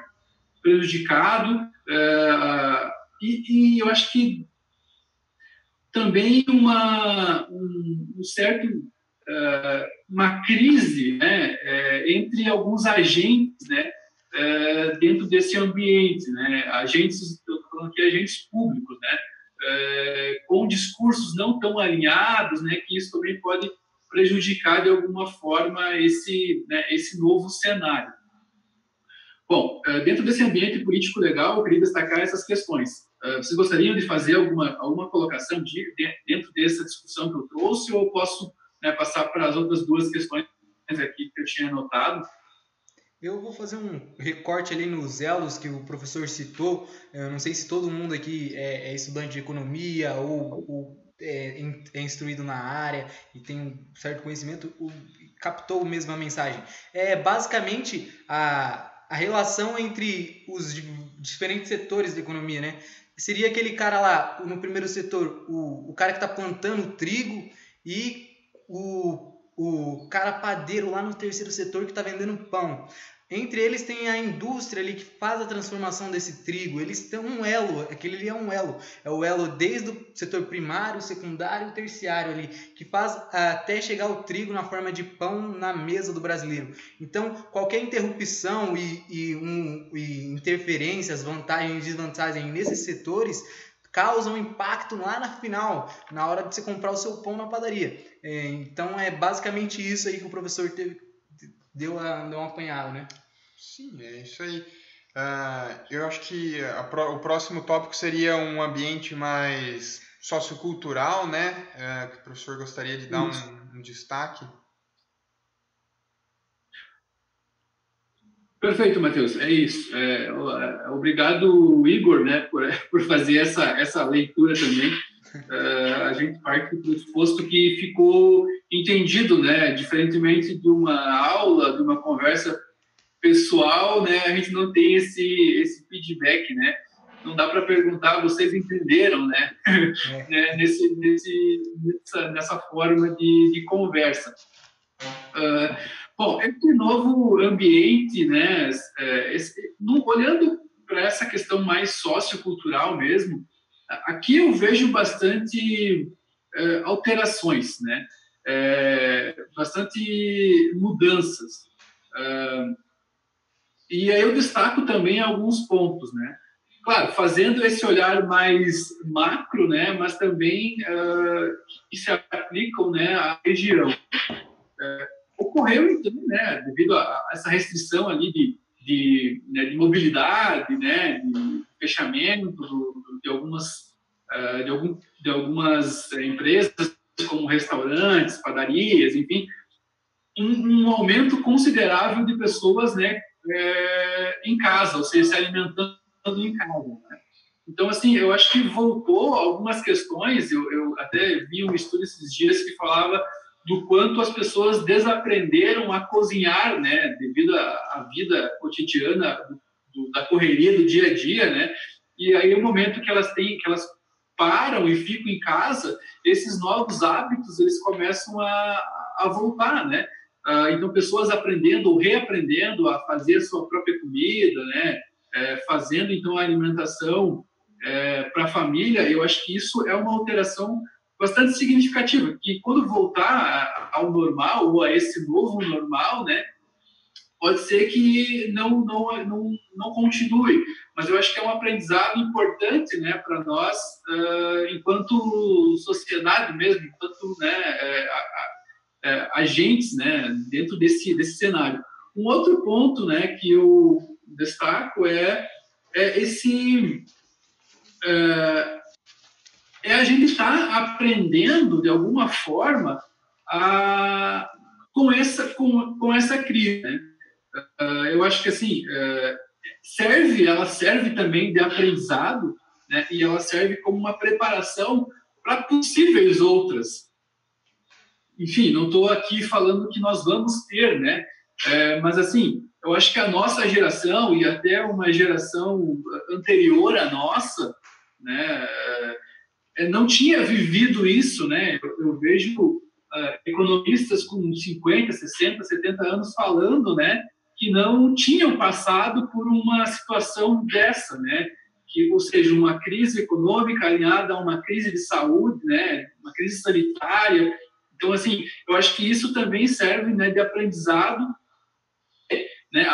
Speaker 4: prejudicado, uh, e, e, eu acho que também uma, um, um certo, uh, uma crise né, é, entre alguns agentes né, é, dentro desse ambiente, né, agentes, estou falando aqui agentes públicos, né, é, com discursos não tão alinhados, né, que isso também pode prejudicar de alguma forma esse, né, esse novo cenário. Bom, é, dentro desse ambiente político legal, eu queria destacar essas questões. É, vocês gostariam de fazer alguma, alguma colocação de, dentro dessa discussão que eu trouxe, ou posso né, passar para as outras duas questões aqui que eu tinha anotado?
Speaker 1: Eu vou fazer um recorte ali nos elos que o professor citou. Eu não sei se todo mundo aqui é, é estudante de economia ou, ou é, é, instruído na área e tem um certo conhecimento, captou mesmo a mensagem. É basicamente a, a relação entre os diferentes setores da economia, né? Seria aquele cara lá, no primeiro setor, o, o cara que está plantando trigo e o, o cara padeiro lá no terceiro setor que está vendendo pão. Entre eles tem a indústria ali que faz a transformação desse trigo. Eles têm um elo, aquele ali é um elo. É o elo desde o setor primário, secundário e terciário ali, que faz até chegar o trigo na forma de pão na mesa do brasileiro. Então, qualquer interrupção e, e, um, e interferências, vantagens e desvantagens nesses setores causam impacto lá na final, na hora de você comprar o seu pão na padaria. É, então, é basicamente isso aí que o professor teve deu, a, deu um apanhado, né?
Speaker 3: Sim, é isso aí. Uh, eu acho que a, o próximo tópico seria um ambiente mais sociocultural, né? Uh, que o professor gostaria de dar um, um, destaque.
Speaker 4: Perfeito, Matheus. É isso. É, é, obrigado, Igor, né, por, [LAUGHS] por fazer essa, essa leitura também. Uh, [LAUGHS] a gente parte do pressuposto que ficou entendido, né? Diferentemente de uma aula, de uma conversa pessoal, né? A gente não tem esse esse feedback, né? Não dá para perguntar, vocês entenderam, né? É. [LAUGHS] né? Nesse, nesse, nessa, nessa forma de, de conversa. Uh, bom, esse novo ambiente, né? É, esse, no, olhando para essa questão mais sociocultural mesmo, aqui eu vejo bastante uh, alterações, né? é, bastante mudanças. Uh, e aí eu destaco também alguns pontos, né? Claro, fazendo esse olhar mais macro, né? Mas também uh, que se aplicam, né, à região. Uh, ocorreu então, né, devido a, essa restrição ali de, de, né, de mobilidade, né, de fechamento de algumas uh, de, algum, de algumas empresas como restaurantes, padarias, enfim, um, um aumento considerável de pessoas né, é, em casa, ou seja, se alimentando em casa. Né? Então, assim, eu acho que voltou algumas questões, eu, eu até vi um estudo esses dias que falava do quanto as pessoas desaprenderam a cozinhar, né, devido à, vida cotidiana do, da correria do dia a dia, né, e aí o momento que elas têm, que elas param e ficam em casa, esses novos hábitos eles começam a, a voltar, né? Ah, então pessoas aprendendo ou reaprendendo a fazer a sua própria comida, né? É, fazendo então a alimentação é, para a família, eu acho que isso é uma alteração bastante significativa, que quando voltar ao normal ou a esse novo normal, né? pode ser que não, não, não, não continue, mas eu acho que é um aprendizado importante né, para nós, uh, enquanto sociedade mesmo, enquanto né, é, é, agentes né, dentro desse, desse cenário. Um outro ponto né, que eu destaco é, é esse. É, é a gente estar tá aprendendo, de alguma forma, a, com, essa, com, com essa crise. Né? Uh, eu acho que assim uh, serve, ela serve também de aprendizado, né? E ela serve como uma preparação para possíveis outras. Enfim, não estou aqui falando que nós vamos ter, né? É, mas assim, eu acho que a nossa geração e até uma geração anterior à nossa, né? É, não tinha vivido isso, né? Eu, eu vejo uh, economistas com 50, 60, 70 anos falando, né? Que não tinham passado por uma situação dessa, né? Que, ou seja, uma crise econômica alinhada a uma crise de saúde, né? Uma crise sanitária. Então, assim, eu acho que isso também serve, né, de aprendizado, né?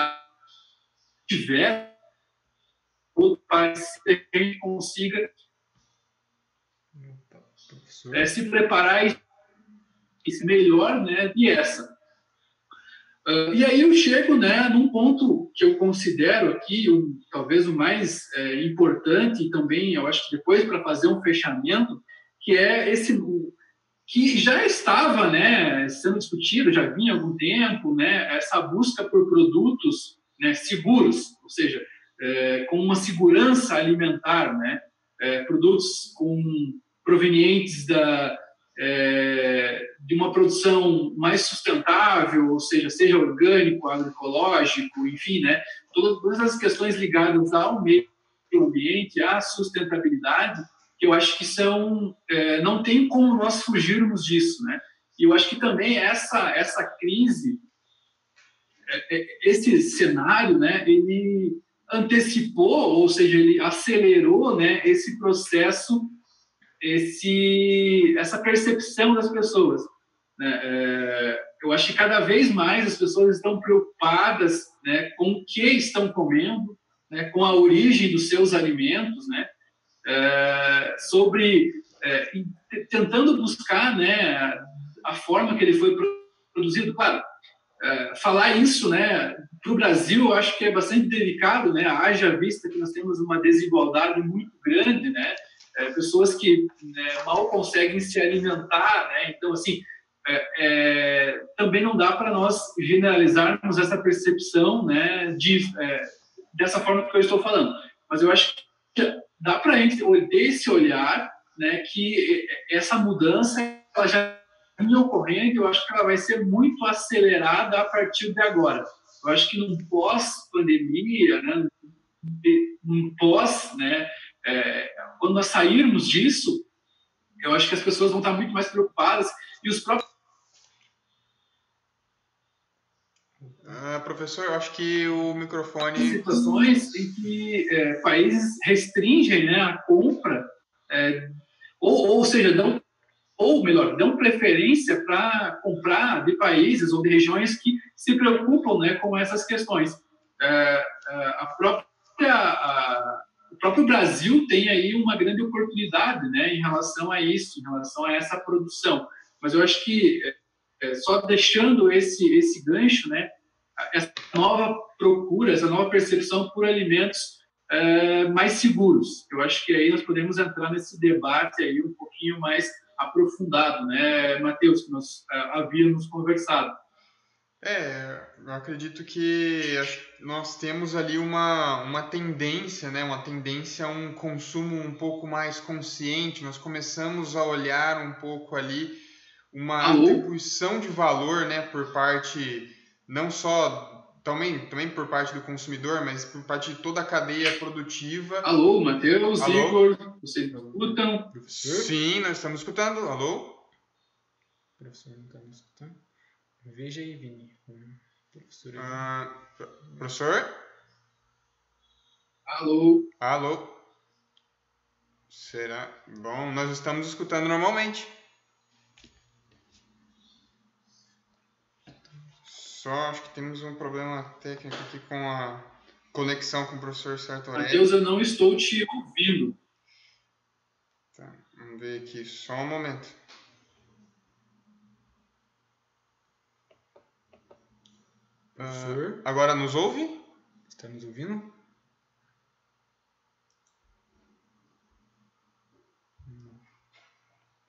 Speaker 4: Tiver para que a gente consiga é, se preparar e melhor, né? E essa Uh, e aí eu chego né, num ponto que eu considero aqui, um, talvez o mais é, importante, e também eu acho que depois para fazer um fechamento, que é esse que já estava né, sendo discutido, já vinha há algum tempo, né, essa busca por produtos né, seguros, ou seja, é, com uma segurança alimentar, né, é, produtos com provenientes da, é, de uma produção mais sustentável, ou seja, seja orgânico, agroecológico, enfim, né, todas as questões ligadas ao meio ambiente, à sustentabilidade, eu acho que são, é, não tem como nós fugirmos disso, né? E eu acho que também essa essa crise, é, é, esse cenário, né, ele antecipou, ou seja, ele acelerou, né, esse processo esse, essa percepção das pessoas. Né? É, eu acho que cada vez mais as pessoas estão preocupadas né, com o que estão comendo, né, com a origem dos seus alimentos, né, é, sobre é, tentando buscar né, a forma que ele foi produzido. Claro, é, falar isso né, para o Brasil eu acho que é bastante delicado, né, haja vista que nós temos uma desigualdade muito grande, né, é, pessoas que né, mal conseguem se alimentar, né? Então, assim, é, é, também não dá para nós generalizarmos essa percepção, né, de, é, dessa forma que eu estou falando. Mas eu acho que dá para a gente ter esse olhar, né, que essa mudança ela já vinha ocorrendo, eu acho que ela vai ser muito acelerada a partir de agora. Eu acho que num pós-pandemia, né, num pós, né, é, quando nós sairmos disso, eu acho que as pessoas vão estar muito mais preocupadas e os próprios.
Speaker 3: Ah, professor, eu acho que o microfone.
Speaker 4: situações em que é, países restringem né, a compra, é, ou, ou seja, dão, ou melhor, dão preferência para comprar de países ou de regiões que se preocupam né, com essas questões. É, é a própria. A, o próprio Brasil tem aí uma grande oportunidade né, em relação a isso, em relação a essa produção. Mas eu acho que, é, só deixando esse, esse gancho, né, essa nova procura, essa nova percepção por alimentos é, mais seguros. Eu acho que aí nós podemos entrar nesse debate aí um pouquinho mais aprofundado, né, Matheus, que nós é, havíamos conversado.
Speaker 3: É, eu acredito que nós temos ali uma, uma tendência, né? Uma tendência a um consumo um pouco mais consciente. Nós começamos a olhar um pouco ali uma Alô? atribuição de valor, né? Por parte não só também, também por parte do consumidor, mas por parte de toda a cadeia produtiva.
Speaker 4: Alô, Matheus, Igor, vocês me escutam?
Speaker 3: Professor? Sim, nós estamos escutando. Alô?
Speaker 1: Professor, não estamos escutando? Veja aí, Vini.
Speaker 3: Professor. Ah, professor?
Speaker 4: Alô?
Speaker 3: Alô? Será? Bom, nós estamos escutando normalmente. Só acho que temos um problema técnico aqui com a conexão com o professor Sartorelli.
Speaker 4: Matheus, eu não estou te ouvindo.
Speaker 3: Tá, vamos ver aqui, só um momento. Uh, agora nos ouve?
Speaker 1: Está nos ouvindo?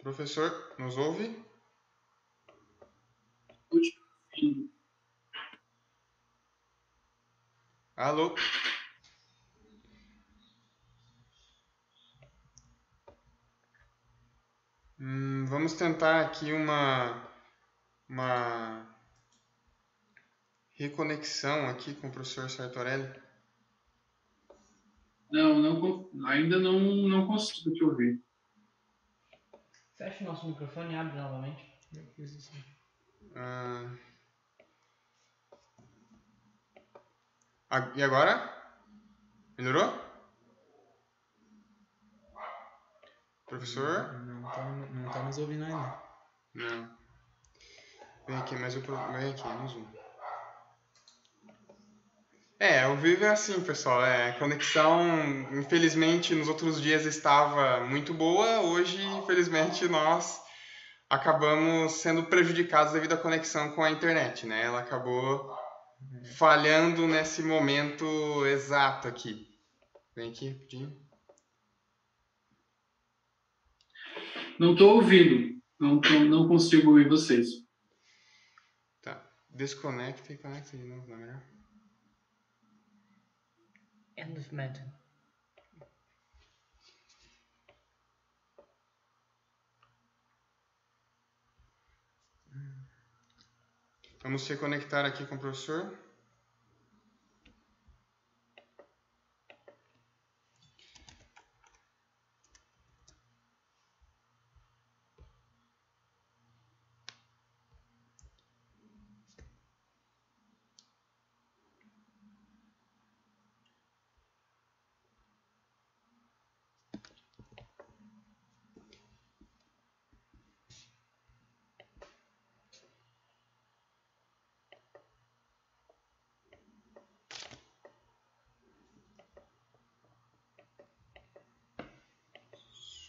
Speaker 3: Professor, nos ouve? Alô? Hum, vamos tentar aqui uma, uma reconexão aqui com o professor Sartorelli?
Speaker 4: Não, não ainda não, não consigo te ouvir.
Speaker 2: Fecha o nosso microfone e abre novamente.
Speaker 3: Ah, e agora? Melhorou? Professor?
Speaker 1: Não está não tá nos ouvindo ainda.
Speaker 3: Não. Vem aqui, mas o vem aqui no Zoom. É, o Vivo é assim, pessoal. É, a conexão, infelizmente, nos outros dias estava muito boa. Hoje, infelizmente, nós acabamos sendo prejudicados devido à conexão com a internet, né? Ela acabou falhando nesse momento exato aqui. Vem aqui, rapidinho.
Speaker 4: Não estou ouvindo. Não, tô, não consigo ouvir vocês.
Speaker 3: Tá. Desconecta e conecta de novo, não é melhor?
Speaker 2: End of matter.
Speaker 3: Vamos se conectar aqui com o professor.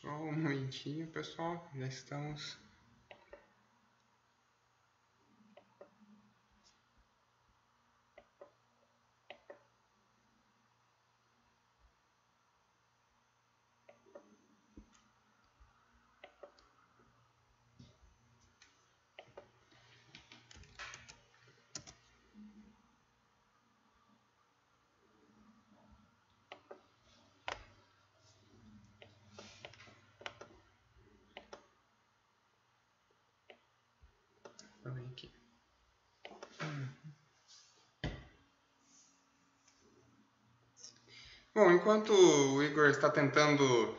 Speaker 3: Só momentinho, pessoal. Já estamos. Vamos ver aqui. Bom, enquanto o Igor está tentando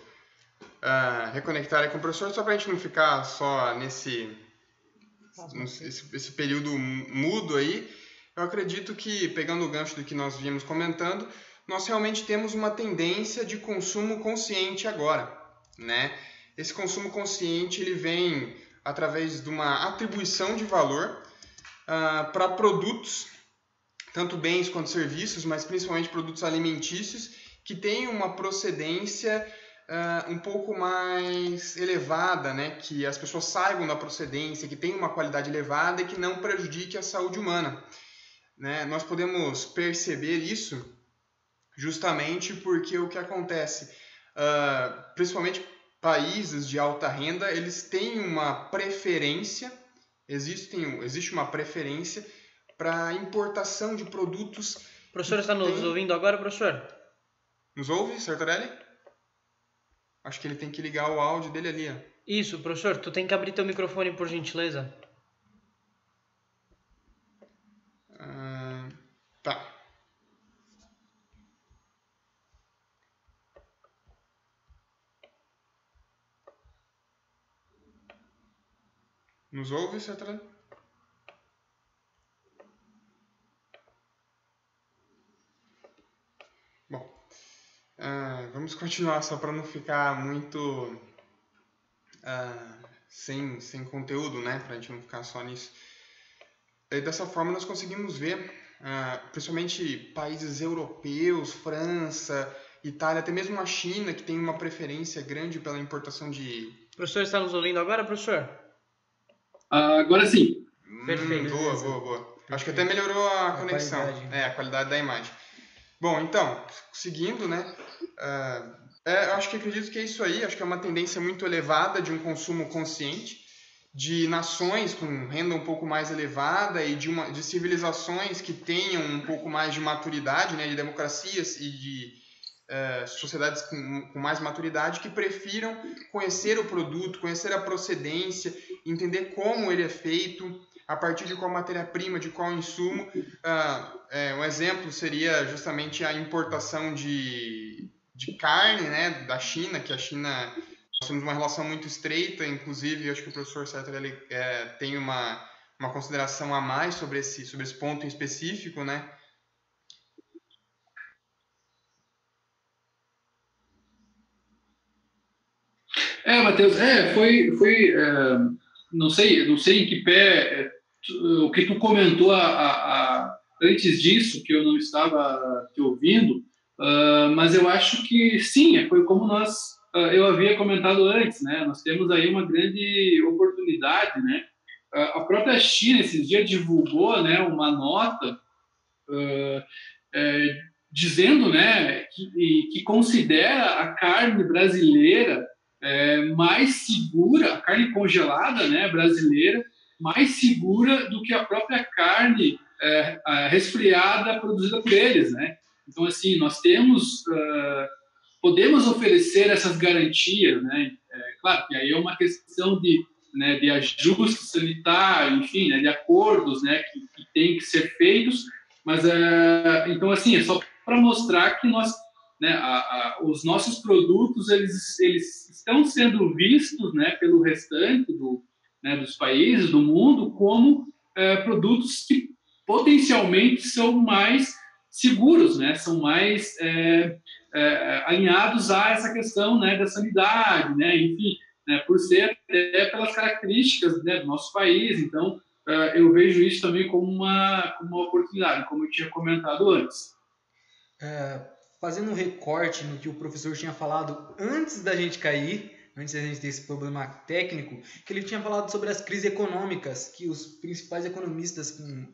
Speaker 3: ah, reconectar com o professor, só para a gente não ficar só nesse, esse, esse período mudo aí, eu acredito que, pegando o gancho do que nós vimos comentando, nós realmente temos uma tendência de consumo consciente agora, né? Esse consumo consciente ele vem através de uma atribuição de valor ah, para produtos, tanto bens quanto serviços, mas principalmente produtos alimentícios, que têm uma procedência ah, um pouco mais elevada, né? que as pessoas saibam da procedência, que tem uma qualidade elevada e que não prejudique a saúde humana. Né? Nós podemos perceber isso justamente porque o que acontece, ah, principalmente países de alta renda, eles têm uma preferência, existem, existe uma preferência para importação de produtos.
Speaker 2: Professor está nos
Speaker 3: Tem-
Speaker 2: ouvindo agora, professor?
Speaker 3: Nos ouve, Sartorelli? Acho que ele tem que ligar o áudio dele ali, ó.
Speaker 2: Isso, professor, tu tem que abrir teu microfone, por gentileza.
Speaker 3: Ah, tá. Nos ouve, Sartorelli? Ah, vamos continuar só para não ficar muito ah, sem, sem conteúdo, né? Para a gente não ficar só nisso. E dessa forma nós conseguimos ver, ah, principalmente países europeus, França, Itália, até mesmo a China, que tem uma preferência grande pela importação de.
Speaker 2: O professor está nos ouvindo agora, professor?
Speaker 4: Agora sim.
Speaker 2: Perfeito.
Speaker 3: Hum, boa,
Speaker 1: Beleza.
Speaker 3: boa, boa. Acho que até melhorou a,
Speaker 1: A
Speaker 3: conexão.
Speaker 1: qualidade.
Speaker 3: É, a qualidade da imagem. Bom, então, seguindo, né? Ah, é, acho que acredito que é isso aí. Acho que é uma tendência muito elevada de um consumo consciente, de nações com renda um pouco mais elevada e de, uma, de civilizações que tenham um pouco mais de maturidade, né? De democracias e de eh, sociedades com, com mais maturidade que prefiram conhecer o produto, conhecer a procedência, entender como ele é feito, a partir de qual matéria-prima, de qual insumo. Ah, é, um exemplo seria justamente a importação de, de carne né, da China, que a China nós temos uma relação muito estreita, inclusive acho que o professor Sartre ele, é, tem uma, uma consideração a mais sobre esse, sobre esse ponto em específico, né?
Speaker 4: É, Matheus, é, foi, foi é, não sei, não sei em que pé é, o que tu comentou a, a- a- antes disso, que eu não estava te ouvindo, ah, mas eu acho que sim, é, foi como nós, ah, eu havia comentado antes, né? Nós temos aí uma grande oportunidade, né? Ah, a própria China esses dias divulgou, né, uma nota é, dizendo, né, que, que considera a carne brasileira é, mais segura, a carne congelada né, brasileira, mais segura do que a própria carne resfriada produzida por eles. Né? Então, assim, nós temos, uh, podemos oferecer essas garantias, né? É, claro que aí é uma questão de, né, de ajuste sanitário, enfim, né, de acordos, né, que, que tem que ser feitos, mas, uh, então, assim, é só para mostrar que nós, né, a, a, os nossos produtos, eles, eles estão sendo vistos, né, pelo restante do, né, dos países, do mundo, como uh, produtos que potencialmente são mais seguros, né? São mais é, é, alinhados a essa questão, né, da sanidade, né? Enfim, né, por ser até pelas características né, do nosso país. Então, é, eu vejo isso também como uma, uma oportunidade, como eu tinha comentado antes.
Speaker 1: É, fazendo um recorte no que o professor tinha falado antes da gente cair, antes da gente ter esse problema técnico, que ele tinha falado sobre as crises econômicas, que os principais economistas com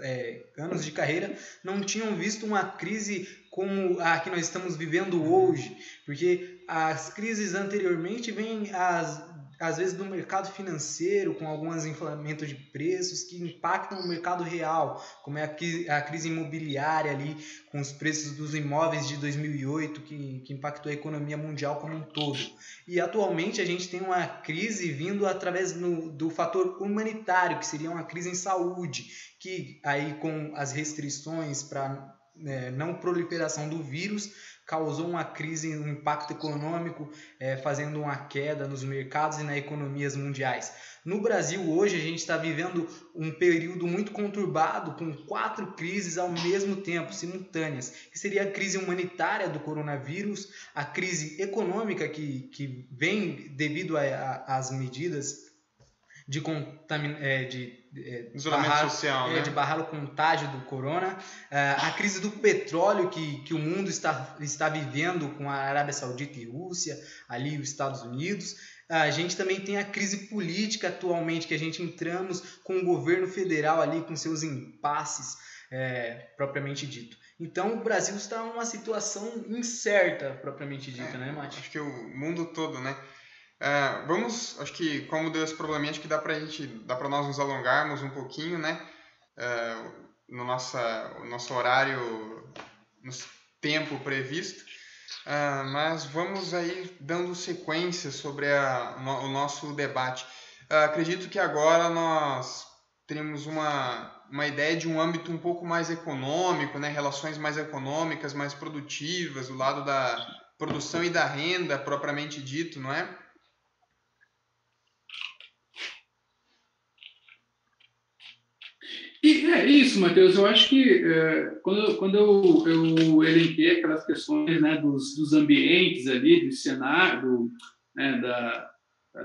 Speaker 1: é, anos de carreira não tinham visto uma crise como a que nós estamos vivendo hoje, porque as crises anteriormente vêm as às vezes do mercado financeiro, com alguns inflamentos de preços que impactam o mercado real, como é a crise imobiliária ali, com os preços dos imóveis de 2008, que, que impactou a economia mundial como um todo. E atualmente a gente tem uma crise vindo através no, do fator humanitário, que seria uma crise em saúde, que aí com as restrições para é, não proliferação do vírus, causou uma crise, um impacto econômico, é, fazendo uma queda nos mercados e nas economias mundiais. No Brasil, hoje, a gente está vivendo um período muito conturbado, com quatro crises ao mesmo tempo, simultâneas, que seria a crise humanitária do coronavírus, a crise econômica que, que vem devido às medidas de, contamin... É, de
Speaker 3: é, isolamento barrar, social,
Speaker 1: é,
Speaker 3: né?
Speaker 1: de barrar o contágio do corona, é, a crise do petróleo que, que o mundo está, está vivendo com a Arábia Saudita e Rússia, ali os Estados Unidos. A gente também tem a crise política atualmente, que a gente entramos com o governo federal ali com seus impasses, é, propriamente dito. Então o Brasil está numa situação incerta, propriamente dita,
Speaker 3: é,
Speaker 1: né, Mati?
Speaker 3: Acho que o mundo todo, né? Uh, vamos, acho que como deu esse probleminha, acho que dá pra gente, dá para nós nos alongarmos um pouquinho, né? Uh, no nossa, o nosso horário, no tempo previsto. Uh, mas vamos aí dando sequência sobre a, no, o nosso debate. acredito que agora nós teremos uma, uma ideia de um âmbito um pouco mais econômico, né? relações mais econômicas, mais produtivas, do lado da produção e da renda propriamente dito, não é?
Speaker 4: E é isso, Matheus. Eu acho que é, quando, quando eu, eu elenquei aquelas questões né, dos, dos ambientes ali, do cenário, né, da,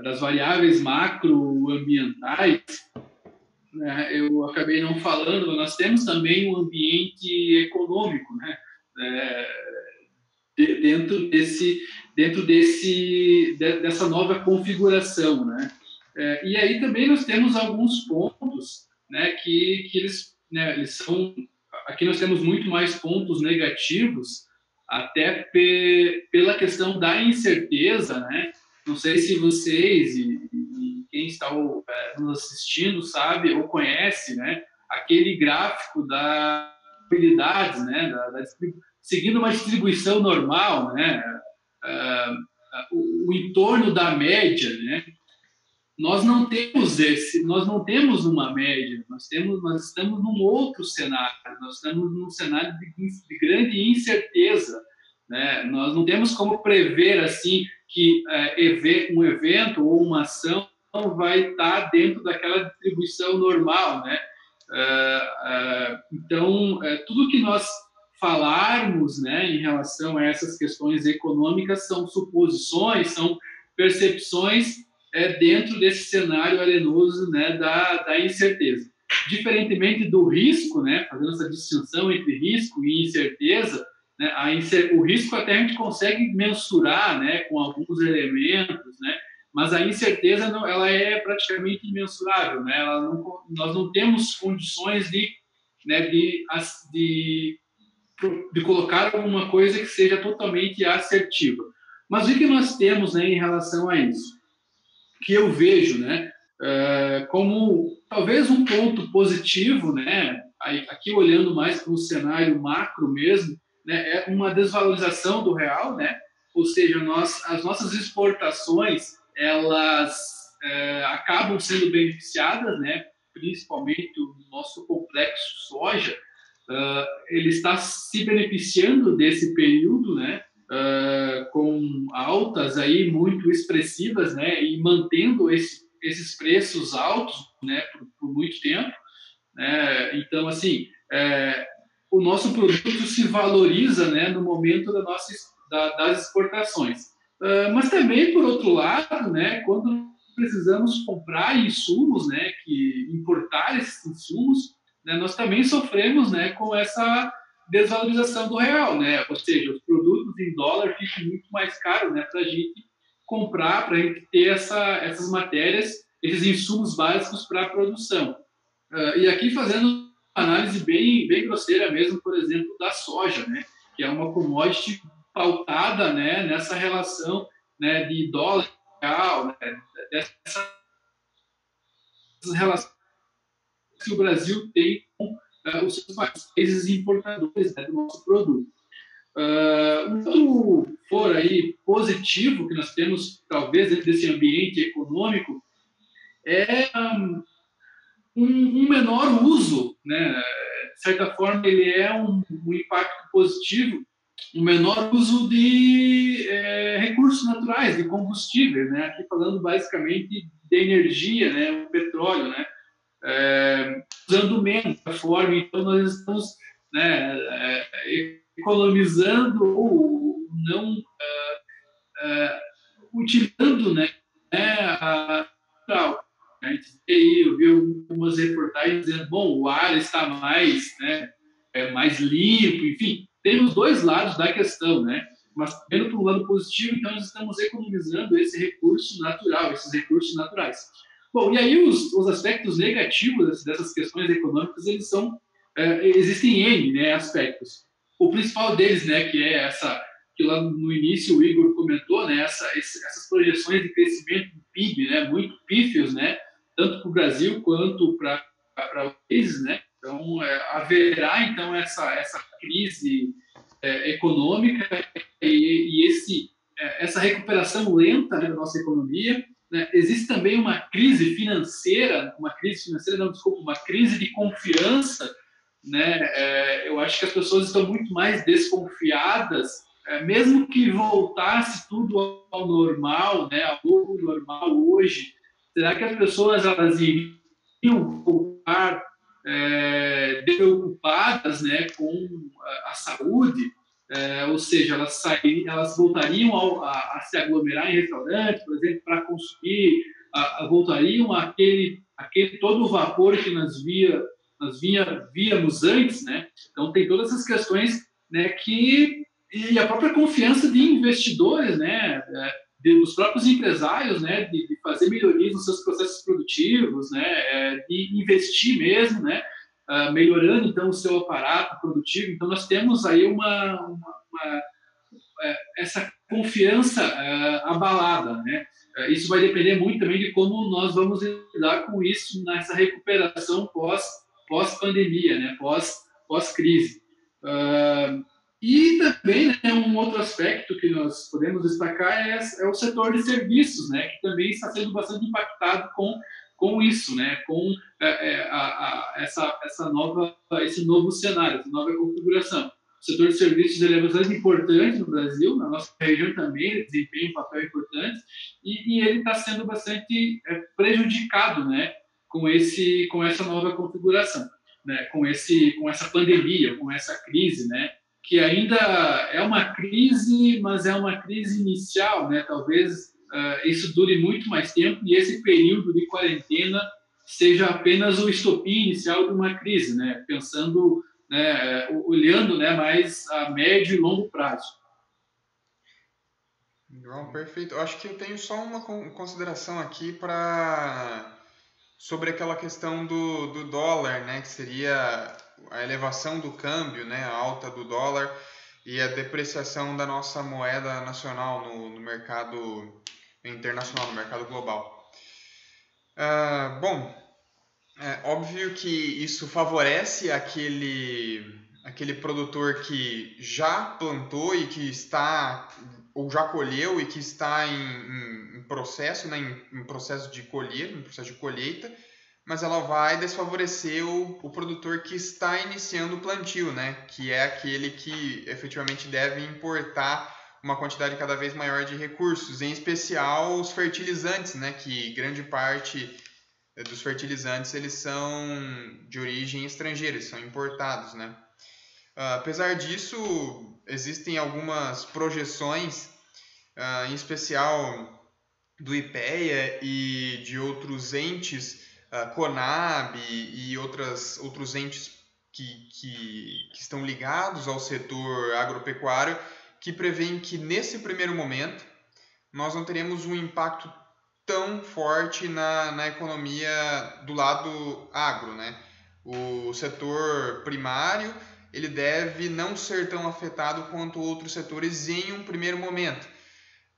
Speaker 4: das variáveis macroambientais, né, eu acabei não falando, nós temos também um ambiente econômico, né, é, dentro desse dentro desse dessa nova configuração, né? É, e aí também nós temos alguns pontos né, que, que eles, né, eles são. Aqui nós temos muito mais pontos negativos, até pe, pela questão da incerteza, né? Não sei se vocês e, e quem está é, nos assistindo sabe ou conhece, né? Aquele gráfico da habilidades, né? Da, da, seguindo uma distribuição normal, né? Uh, o, o entorno da média, né? Nós não temos esse, nós não temos uma média, nós temos, nós estamos num outro cenário, nós estamos num cenário de, de grande incerteza, né? Nós não temos como prever assim que é, um evento ou uma ação vai estar dentro daquela distribuição normal, né? É, é, então, tudo que nós falarmos, né, em relação a essas questões econômicas são suposições, são percepções é, dentro desse cenário arenoso né, da, da incerteza. Diferentemente do risco, né, fazendo essa distinção entre risco e incerteza, né, a incer... o risco até a gente consegue mensurar né, com alguns elementos, né, mas a incerteza não, ela é praticamente imensurável. Né, ela não, nós não temos condições de, né, de, de, de colocar alguma coisa que seja totalmente assertiva. Mas o que nós temos né, em relação a isso? Que eu vejo, né, uh, como talvez um ponto positivo, né, aqui olhando mais para um cenário macro mesmo, né, é uma desvalorização do real, né? Ou seja, nós, as nossas exportações elas é, acabam sendo beneficiadas, né? Principalmente o nosso complexo soja, uh, ele está se beneficiando desse período, né? Uh, com altas aí muito expressivas, né? E mantendo esse, esses preços altos, né? Por, por muito tempo. Né? Então, assim, é, o nosso produto se valoriza, né? No momento da nossa, da, das exportações. Uh, mas também, por outro lado, né? Quando precisamos comprar insumos, né? Que importar esses insumos, né, nós também sofremos, né? Com essa desvalorização do real, né? Ou seja, os produtos em dólar ficam muito mais caros, né? Para a gente comprar, para a gente ter essa, essas matérias, esses insumos básicos para a produção. Uh, e aqui fazendo análise bem, bem grosseira mesmo, por exemplo, da soja, né? Que é uma commodity pautada, né? Nessa relação, né? De dólar real, né? Dessas relações que o Brasil tem com uh, os países importadores né, do nosso produto. Uh, um outro for aí positivo que nós temos, talvez, dentro desse ambiente econômico, é um, um menor uso, né? De certa forma, ele é um, um impacto positivo, um menor uso de é, recursos naturais, de combustíveis, né? Aqui falando basicamente de energia, né? O petróleo, né? É, usando menos da forma, então nós estamos né, é, economizando ou não uh, uh, utilizando né, a, a, a gente aí, eu vi algumas reportagens dizendo, bom, o ar está mais, né, é mais limpo, enfim, tem os dois lados da questão, né? Mas vendo para o lado positivo, então nós estamos economizando esse recurso natural, esses recursos naturais. Bom, e aí os, os aspectos negativos dessas questões econômicas, eles são, é, existem N né, aspectos. O principal deles, né, que é essa, que lá no início o Igor comentou, né, essa, essas projeções de crescimento do PIB, né, muito pífios, né, tanto para o Brasil quanto para os países, né, então é, haverá então essa, essa crise é, econômica e, e esse, é, essa recuperação lenta né, da nossa economia, né? Existe também uma crise financeira, uma crise financeira, não, desculpa, uma crise de confiança. Né? É, eu acho que as pessoas estão muito mais desconfiadas, é, mesmo que voltasse tudo ao normal, né, ao normal hoje, será que as pessoas elas iriam voltar é, preocupadas né, com a, a saúde? É, ou seja, elas, sairiam, elas voltariam ao, a, a, se aglomerar em restaurantes, por exemplo, para consumir, a, a, voltariam àquele, àquele todo o vapor que nós, via, nós via, víamos antes, né? Então, tem todas essas questões né, que... E a própria confiança de investidores, né? É, dos próprios empresários, né? De, de, fazer melhorias nos seus processos produtivos, né? É, de investir mesmo, né? Uh, melhorando então o seu aparato produtivo. Então nós temos aí uma, uma, uma uh, essa confiança uh, abalada, né? isso vai depender muito também de como nós vamos lidar com isso nessa recuperação pós pós pandemia, né? Pós pós crise. E também né, um outro aspecto que nós podemos destacar é, é, o setor de serviços, né, que também está sendo bastante impactado com com isso, né? com é, é, a, a, essa, essa nova, esse novo cenário, essa nova configuração. O setor de serviços ele é bastante importante no Brasil, na nossa região também, ele desempenha um papel importante, e, e ele está sendo bastante é, prejudicado né? com, esse, com essa nova configuração, né? com, esse, com essa pandemia, com essa crise, né? que ainda é uma crise, mas é uma crise inicial, né? talvez uh, isso dure muito mais tempo e esse período de quarentena seja apenas o estopim inicial de uma crise, né? Pensando, né, olhando, né, mais a médio e longo prazo.
Speaker 3: João, perfeito. Eu acho que eu tenho só uma consideração aqui para sobre aquela questão do, do dólar, né, que seria a elevação do câmbio, né, a alta do dólar e a depreciação da nossa moeda nacional no, no mercado internacional, no mercado global. Uh, bom, é óbvio que isso favorece aquele, aquele produtor que já plantou e que está ou já colheu e que está em, em, em processo, né, em, em, processo de colher, em processo de colheita, mas ela vai desfavorecer o, o produtor que está iniciando o plantio, né, que é aquele que efetivamente deve importar uma quantidade cada vez maior de recursos, em especial os fertilizantes, né, que grande parte eh, dos fertilizantes eles são de origem estrangeira, eles são importados, né. Uh, apesar disso, existem algumas projeções, uh, em especial do IPEA e de outros entes, uh, Conab e outras, outros entes que, que, que estão ligados ao setor agropecuário, que prevêem que nesse primeiro momento nós não teremos um impacto tão forte na, na economia do lado agro, né? O setor primário ele deve não ser tão afetado quanto outros setores em um primeiro momento.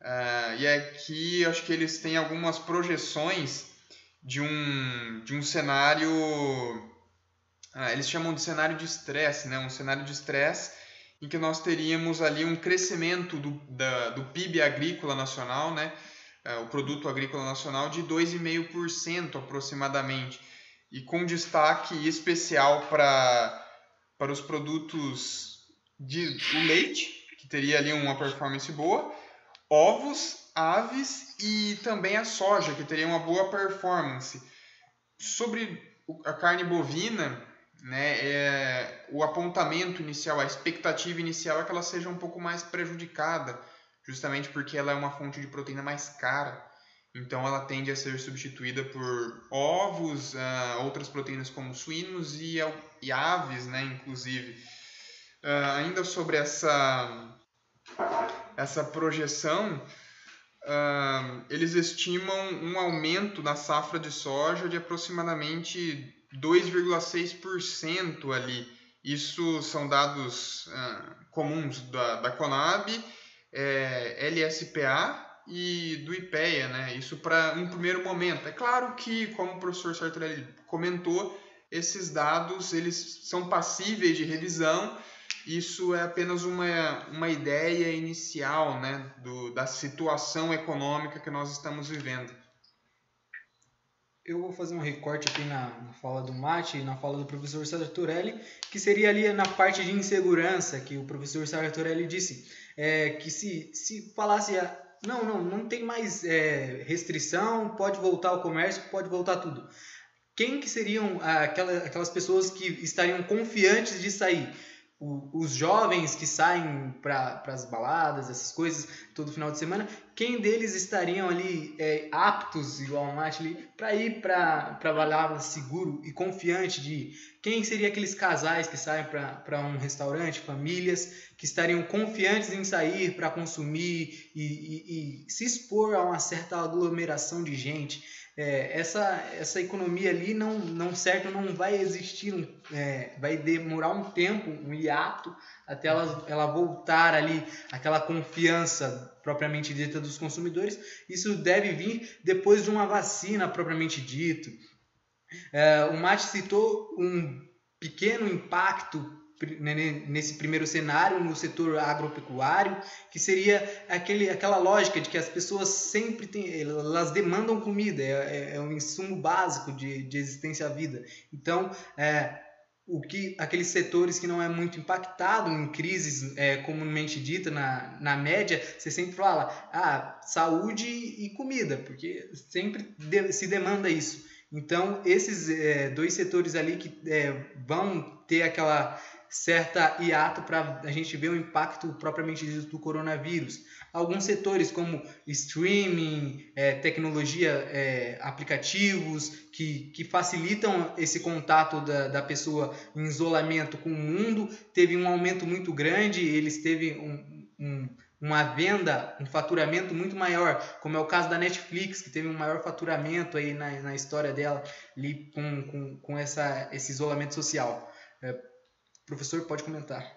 Speaker 3: Uh, e aqui acho que eles têm algumas projeções de um, de um cenário, uh, eles chamam de cenário de estresse, né? um cenário de estresse em que nós teríamos ali um crescimento do, da, do PIB agrícola nacional, né? Uh, o produto agrícola nacional de 2,5% aproximadamente, e com destaque especial para para os produtos de o leite, que teria ali uma performance boa, ovos, aves e também a soja, que teria uma boa performance. Sobre a carne bovina, né, é, o apontamento inicial, a expectativa inicial é que ela seja um pouco mais prejudicada, justamente porque ela é uma fonte de proteína mais cara. Então ela tende a ser substituída por ovos, uh, outras proteínas como suínos e, e aves, né, inclusive. Uh, ainda sobre essa, essa projeção, uh, eles estimam um aumento na safra de soja de aproximadamente 2,6% ali. Isso são dados comuns da, da Conab, é, LSPA e do IPEA, né? Isso para um primeiro momento. É claro que, como o professor Sartorelli comentou, esses dados eles são passíveis de revisão. Isso é apenas uma, uma ideia inicial, né, do, da situação econômica que nós estamos vivendo.
Speaker 1: Eu vou fazer um recorte aqui na, na fala do Mate e na fala do professor Sartorelli, que seria ali na parte de insegurança que o professor Sartorelli disse, é, que se, se falasse a, não, não, não tem mais é, restrição, pode voltar o comércio, pode voltar tudo. Quem que seriam aquelas, aquelas pessoas que estariam confiantes de sair? Os jovens que saem para as baladas, essas coisas, todo final de semana, quem deles estariam ali é, aptos, igual o Mate, para ir para balada seguro e confiante de quem seriam aqueles casais que saem para um restaurante, famílias, que estariam confiantes em sair para consumir e, e, e, se expor a uma certa aglomeração de gente. É, essa, essa economia ali não, não certo não vai existir, é, vai demorar um tempo, um hiato, até ela, ela voltar ali, aquela confiança propriamente dita dos consumidores. Isso deve vir depois de uma vacina propriamente dito. É, o Mate citou um pequeno impacto nesse primeiro cenário no setor agropecuário, que seria aquele, aquela lógica de que as pessoas sempre têm, elas demandam comida, é, é um insumo básico de, de existência à vida. Então, é, o que aqueles setores que não é muito impactado em crises é, comumente dita na, na média, você sempre fala, ah, saúde e comida, porque sempre se demanda isso. Então, esses é, dois setores ali que é, vão ter aquela certa hiato para a gente ver o impacto propriamente dito do coronavírus. Alguns setores como streaming, é, tecnologia, é, aplicativos que, que facilitam esse contato da, da pessoa em isolamento com o mundo, teve um aumento muito grande, eles teve um, um uma venda, um faturamento muito maior, como é o caso da Netflix, que teve um maior faturamento aí na, na história dela, ali com, com, com essa, esse isolamento social. Professor, pode comentar.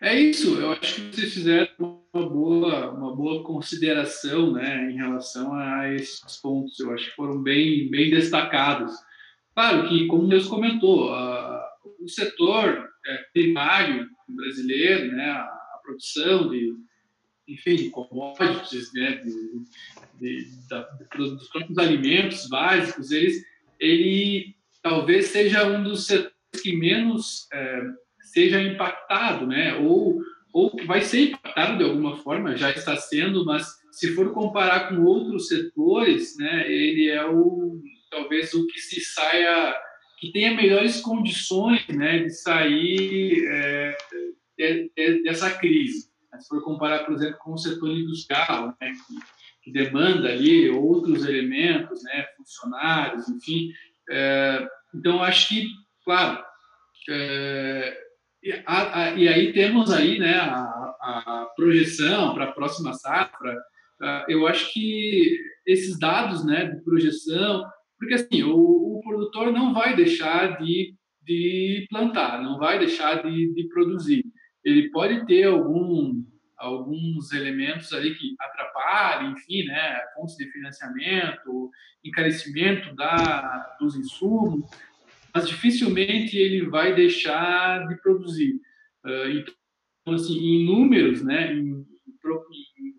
Speaker 4: É isso, eu acho que vocês fizeram uma boa, uma boa consideração né, em relação a esses pontos, eu acho que foram bem, bem destacados. Claro que, como Deus comentou, a, o setor é, primário brasileiro, né, a, a, produção de, enfim, de commodities, né, de, de, da, dos próprios alimentos básicos, eles, ele talvez seja um dos setores que menos é, seja impactado, né, ou, ou vai ser impactado de alguma forma, já está sendo, mas se for comparar com outros setores, né, ele é o talvez o que se saia que tenha melhores condições né, de sair é, de, de, dessa crise. Se for comparar, por exemplo, com o setor industrial, né, que, que, demanda ali outros elementos, né, funcionários, enfim. É, então, acho que, claro, é, e, a, a, e, aí temos aí né, a, a projeção para a próxima safra. eu acho que esses dados né, de projeção porque assim, o, o produtor não vai deixar de, de plantar, não vai deixar de, de produzir. Ele pode ter algum, alguns elementos ali que atrapalhem, enfim, né, fontes de financiamento, encarecimento da, dos insumos, mas dificilmente ele vai deixar de produzir. Então, assim, em números, né, em,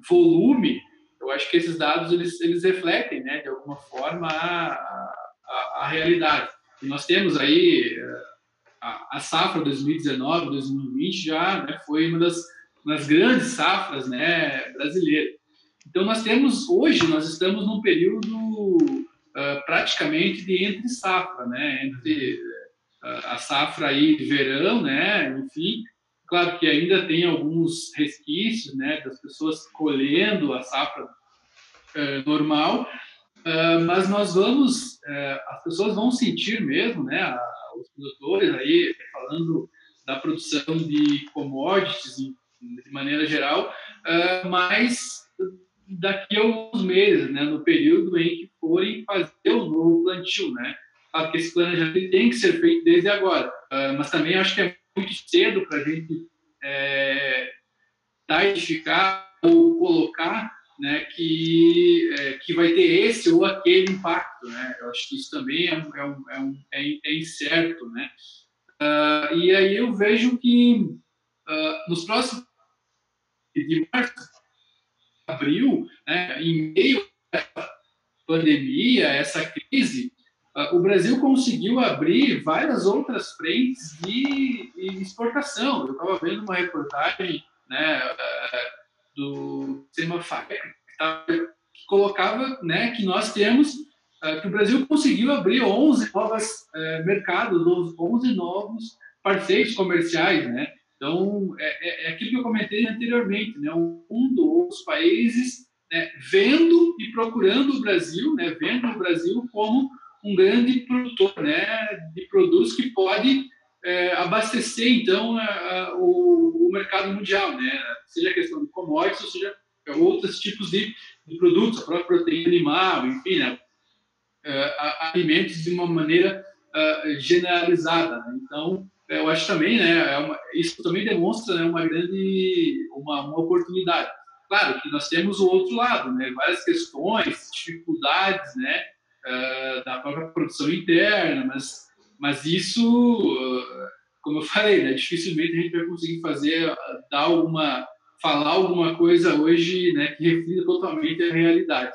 Speaker 4: volume, eu acho que esses dados eles, eles refletem, né, de alguma forma, a, a, a realidade. E nós temos aí eh, a, a safra 2019, 2020 já né, foi uma das, das grandes safras né, brasileiras. Então nós temos hoje nós estamos num período uh, praticamente de entre safra, né, entre uh, a safra aí de verão, né, enfim, Claro que ainda tem alguns resquícios, né, das pessoas colhendo a safra é, normal, mas nós vamos, é, as pessoas vão sentir mesmo, né, a, os produtores aí falando da produção de commodities de maneira geral, mas daqui a alguns meses, né, no período em que forem fazer o novo plantio, né, claro que esse planejamento tem que ser feito desde agora, mas também acho que é muito cedo para a gente é, identificar ou colocar né, que, é, que vai ter esse ou aquele impacto. Né? Eu acho que isso também é, um, é, um, é, um, é, é incerto. Né? Uh, e aí eu vejo que uh, nos próximos de março, abril, né, em meio à pandemia, essa crise, ah, o Brasil conseguiu abrir várias outras frentes de exportação. Eu estava vendo uma reportagem né, ah, do Semafac que colocava né, que nós temos ah, que o Brasil conseguiu abrir 11 novos eh, mercados, 11 novos parceiros comerciais, né? Então é, é, é, aquilo que eu comentei anteriormente, né? Um dos países né, vendo e procurando o Brasil, né? Vendo o Brasil como um grande produtor né, de produtos que pode é, abastecer, então, a, a, o, o, mercado mundial, né? seja a questão de commodities, ou seja, outros tipos de, de produtos, a própria proteína animal, enfim, né? é, alimentos de uma maneira é, generalizada. Né? Então, eu acho também, né, é uma, isso também demonstra né, uma grande uma, uma oportunidade. Claro que nós temos o outro lado, né, várias questões, dificuldades, né, uh, da própria produção interna, mas, mas isso, uh, como eu falei, né, dificilmente a gente vai conseguir fazer, uh, dar alguma, falar alguma coisa hoje né, que reflita totalmente a realidade.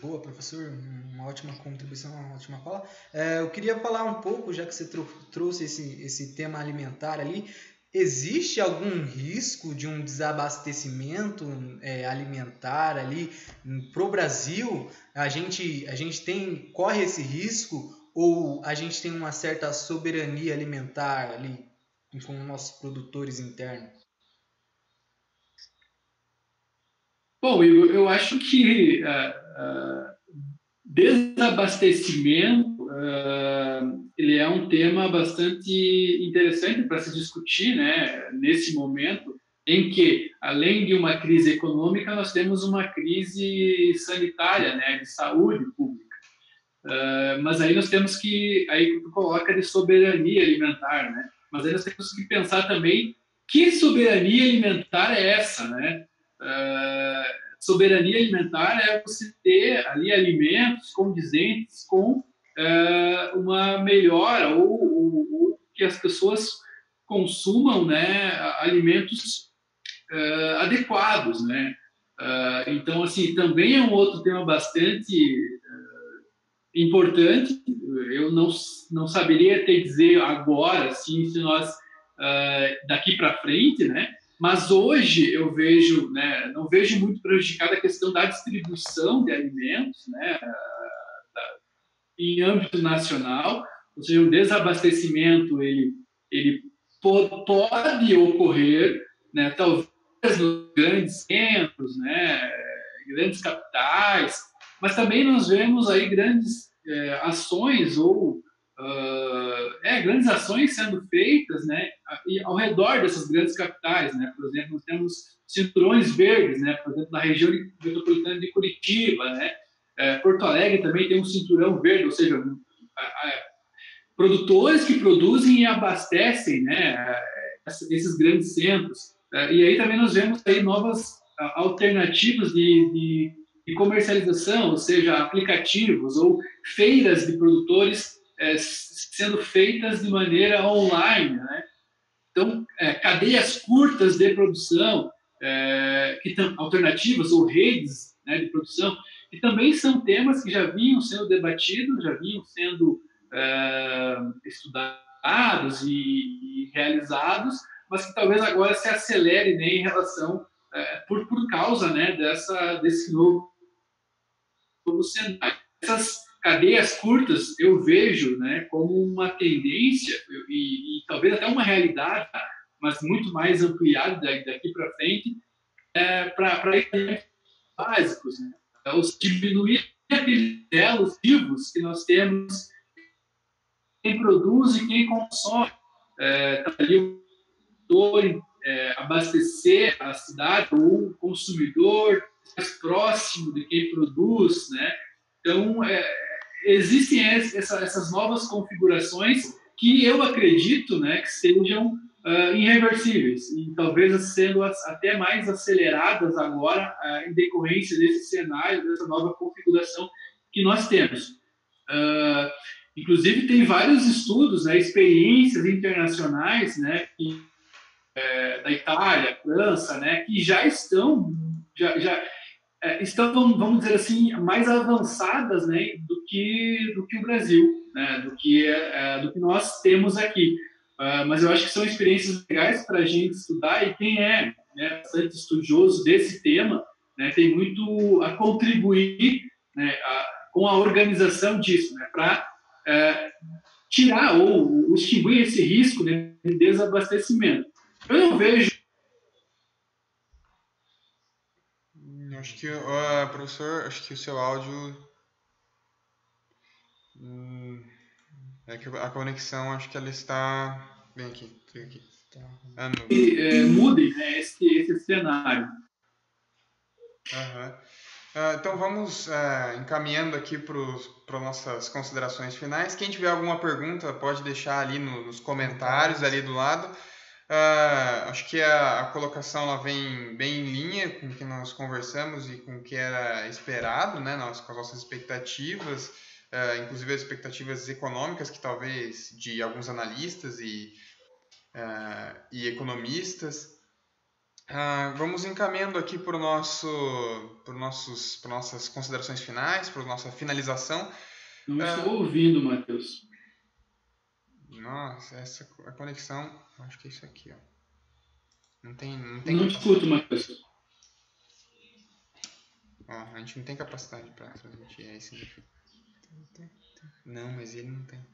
Speaker 1: Boa, professor, uma ótima contribuição, uma ótima fala. É, eu queria falar um pouco, já que você trouxe esse, esse tema alimentar ali, Existe algum risco de um desabastecimento é, alimentar ali para o Brasil? A gente, a gente tem corre esse risco ou a gente tem uma certa soberania alimentar ali com nossos produtores internos?
Speaker 4: Bom, Igor, eu acho que uh, desabastecimento uh, ele é um tema bastante interessante para se discutir, né, nesse momento em que, além de uma crise econômica, nós temos uma crise sanitária, né, de saúde pública. Uh, mas aí nós temos que, aí tu coloca de soberania alimentar, né? Mas aí nós temos que pensar também que soberania alimentar é essa, né? Uh, soberania alimentar é você ter ali alimentos condizentes com é, uma melhora ou, ou, ou, que as pessoas consumam né, alimentos é, adequados, né? É, então, assim, também é um outro tema bastante é, importante. Eu não, não saberia te dizer agora, assim, se nós é, daqui para frente, né? Mas hoje eu vejo, né, não vejo muito prejudicada a questão da distribuição de alimentos, né, em âmbito nacional, ou seja, o desabastecimento ele, ele pode ocorrer, né, talvez nos grandes centros, né, grandes capitais, mas também nós vemos aí grandes é, ações ou uh, é, grandes ações sendo feitas né, ao redor dessas grandes capitais. Né? Por exemplo, nós temos cinturões verdes, né? por exemplo, na região metropolitana de Curitiba, né? É, Porto Alegre também tem um cinturão verde, ou seja, a, produtores que produzem e abastecem né, esses grandes centros. É, e aí também nós vemos aí novas alternativas de, de, de comercialização, ou seja, aplicativos ou feiras de produtores é, sendo feitas de maneira online. Né? Então, é, cadeias curtas de produção, é, que alternativas ou redes né, de produção que também são temas que já vinham sendo debatidos, já vinham sendo é, estudados e, e, realizados, mas que talvez agora se acelere né, em relação, é, por, por causa né, dessa, desse novo, novo cenário. Essas cadeias curtas eu vejo né, como uma tendência e, e talvez até uma realidade, mas muito mais ampliada daqui para frente, é, para básicos, né? os diminuir aqueles elos vivos que nós temos, quem produz e quem consome. É, tá ali o produtor, é, abastecer a cidade, ou o consumidor mais próximo de quem produz, né? Então, é, existem essa, essas novas configurações que eu acredito né, que sejam uh, irreversíveis e talvez sendo até mais aceleradas agora uh, em decorrência desse cenário, dessa nova configuração que nós temos. Uh, inclusive, tem vários estudos, né, experiências internacionais né, que, é, da Itália, França, né, que já estão, já, já é, estão, vamos dizer assim, mais avançadas né, do, que, do que o Brasil, né, do, que, é, do que nós temos aqui. Uh, mas eu acho que são experiências legais para a gente estudar e quem é né, bastante estudioso desse tema né, tem muito a contribuir né, a, com a organização disso, né, para é, tirar ou, extinguir esse risco né, de desabastecimento. Eu não vejo.
Speaker 3: Acho que, uh, professor, acho que o seu áudio. Hum, é que a conexão, acho que ela está Vem aqui, aqui. Tá.
Speaker 4: Ah, e, é, mudem né, esse, esse cenário.
Speaker 3: Uhum. Uh, então vamos uh, encaminhando aqui para nossas considerações finais. Quem tiver alguma pergunta pode deixar ali no, nos comentários ali do lado. Uh, acho que a, a, colocação ela vem bem em linha com o que nós conversamos e com o que era esperado, né, nós, com as nossas expectativas, inclusive as expectativas econômicas que talvez de alguns analistas e uh, e economistas. Uh, vamos encaminhando aqui para nosso, por nossos, por nossas considerações finais, para nossa finalização.
Speaker 4: Não estou uh, ouvindo, Matheus.
Speaker 3: Nossa, essa a conexão, acho que é isso aqui, ó. Não tem, não tem.
Speaker 4: Não escuto, Matheus.
Speaker 3: Ó, a gente não tem capacidade para transmitir, é isso. Não, mas ele não tem.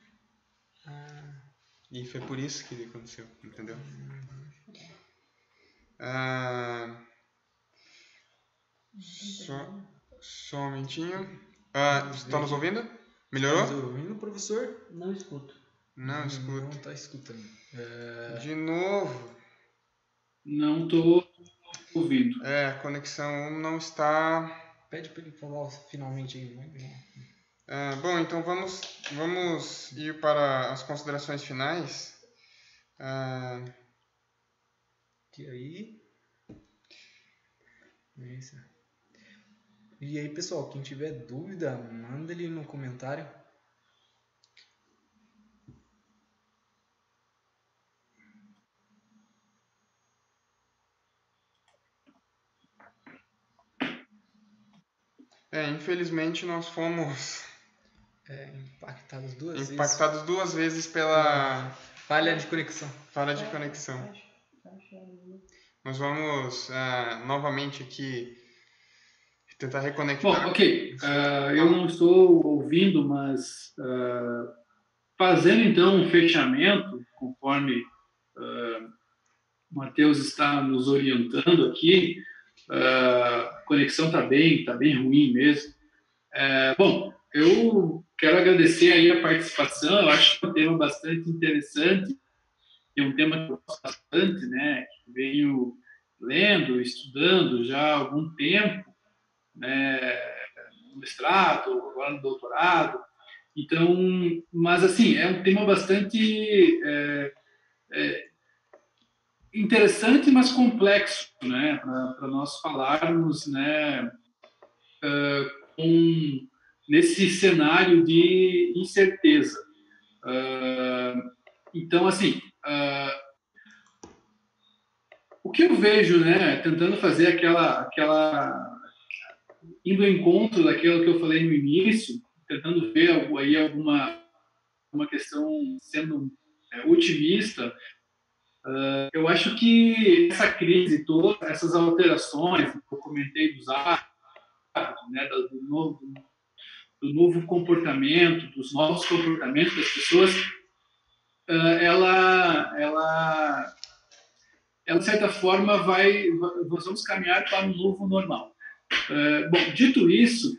Speaker 3: Ah. E foi por isso que aconteceu, entendeu? Ah, só, só um momentinho. Ah, está nos ouvindo? Melhorou? Está
Speaker 1: ouvindo, professor?
Speaker 2: Não escuto.
Speaker 3: Não escuto. Não
Speaker 1: está escutando. É...
Speaker 3: De novo.
Speaker 4: Não estou ouvindo.
Speaker 3: É, a conexão não está.
Speaker 1: Pede para ele falar finalmente aí.
Speaker 3: Uh, bom, então vamos, vamos ir para as considerações finais. Uh...
Speaker 1: E aí? Isso. E aí, pessoal, quem tiver dúvida, manda ele no comentário.
Speaker 3: É, infelizmente nós fomos
Speaker 1: É, impactados duas
Speaker 3: impactados duas vezes pela
Speaker 1: vezes. Falha de conexão.
Speaker 3: falha de conexão. Nós vamos ah, novamente aqui tentar reconectar.
Speaker 4: Bom, ok. Ah, eu não estou ouvindo, mas ah, fazendo então um fechamento, conforme o Matheus está nos orientando aqui, a conexão está bem, está bem ruim mesmo. É, bom, eu quero agradecer aí a participação. Eu acho que é um tema bastante interessante. É um tema que eu gosto bastante, né? Venho lendo, estudando já há algum tempo, né? No mestrado, agora no doutorado. Então, mas assim, é um tema bastante é, é, interessante, mas complexo, né? Para nós falarmos, né? Uh, com nesse cenário de incerteza. Uh, então, assim, uh, o que eu vejo, né, tentando fazer aquela, aquela, indo ao encontro daquilo que eu falei no início, tentando ver aí alguma, uma questão sendo é, otimista, uh, eu acho que essa crise toda, essas alterações que eu comentei dos hábitos, né, do novo do novo comportamento, dos novos comportamentos das pessoas, ela, ela, ela de certa forma vai, nós vamos caminhar para um novo normal. Bom, dito isso,